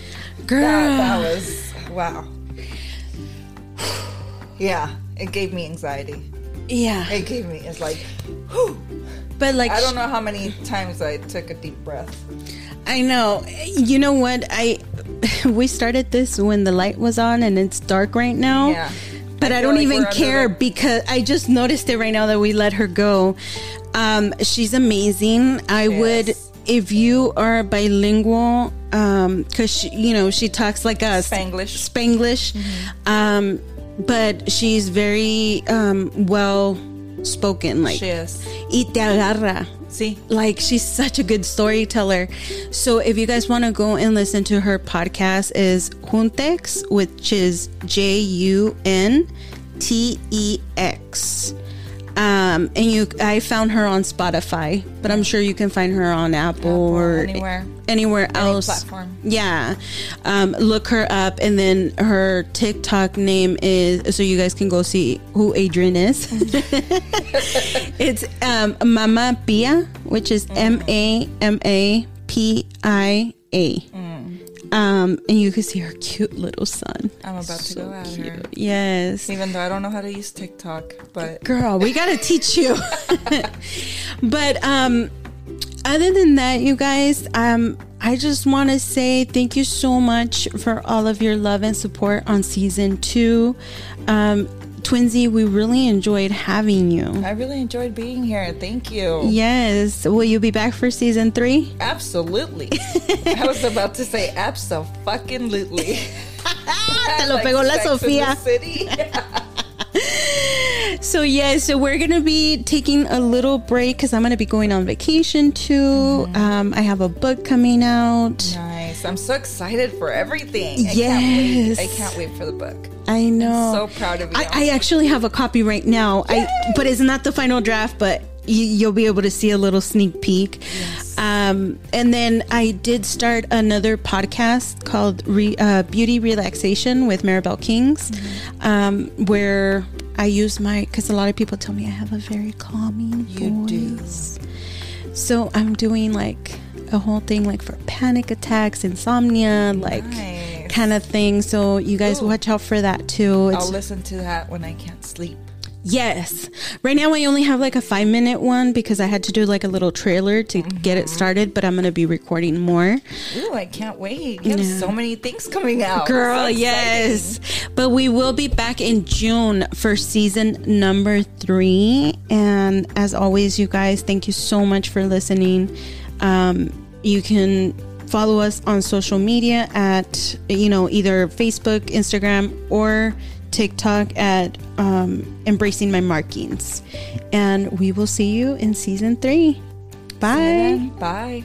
girl? That, that was wow. Yeah, it gave me anxiety. yeah, It gave me. It's like, whew. but like I don't know how many times I took a deep breath. I know. You know what? I we started this when the light was on and it's dark right now. Yeah. But I, feel don't like even care the- because I just noticed it right now that we let her go. Um, she's amazing. I would if you are bilingual, um, because she, you know she talks like us, Spanglish. Spanglish, um, but she's very um well spoken. Like She is. y te agarra. See, Like she's such a good storyteller. So if you guys want to go and listen to her podcast is Juntex, which is J U N T E X. Um, and you, I found her on Spotify, but I'm sure you can find her on Apple, or anywhere. Anywhere else. platform. Yeah. Um, look her up, and then her TikTok name is so you guys can go see who Adrian is. it's um, Mama Pia, which is M A M A P I A. Um, and you can see her cute little son. I'm about to go at her. Yes. Even though I don't know how to use TikTok, but Girl, we gotta teach you. but um other than that, you guys, um, I just want to say thank you so much for all of your love and support on season two. Um, Twinsy, we really enjoyed having you. I really enjoyed being here. Thank you. Yes. Will you be back for season three? Absolutely. I was about to say absolutely. Te lo pegó la Sofía. So yes, so we're gonna be taking a little break because I'm gonna be going on vacation too. Um, I have a book coming out. nice. I'm so excited for everything. I Yes. Can't. I can't wait for the book. I know. So proud of you. I, I actually have a copy right now. I but it's not the final draft, but you, you'll be able to see a little sneak peek. Um, and then I did start another podcast called Re, uh, Beauty Relaxation with Maribel Kings, um, where I use my because a lot of people tell me I have a very calming You do. voice. So I'm doing like a whole thing like for panic attacks, insomnia, like Nice. kind of thing. So you guys Ooh. watch out for that too. It's I'll listen to that when I can't sleep. Yes. Right now, I only have like a five minute one because I had to do like a little trailer to get it started, but I'm going to be recording more. Ooh, I can't wait. You have so many things coming out. Girl, So yes. But we will be back in June for season number three. And as always, you guys, thank you so much for listening. Um, you can follow us on social media at, you know, either Facebook, Instagram, or TikTok at um, Embracing My Markings. And we will see you in season three. Bye. Bye.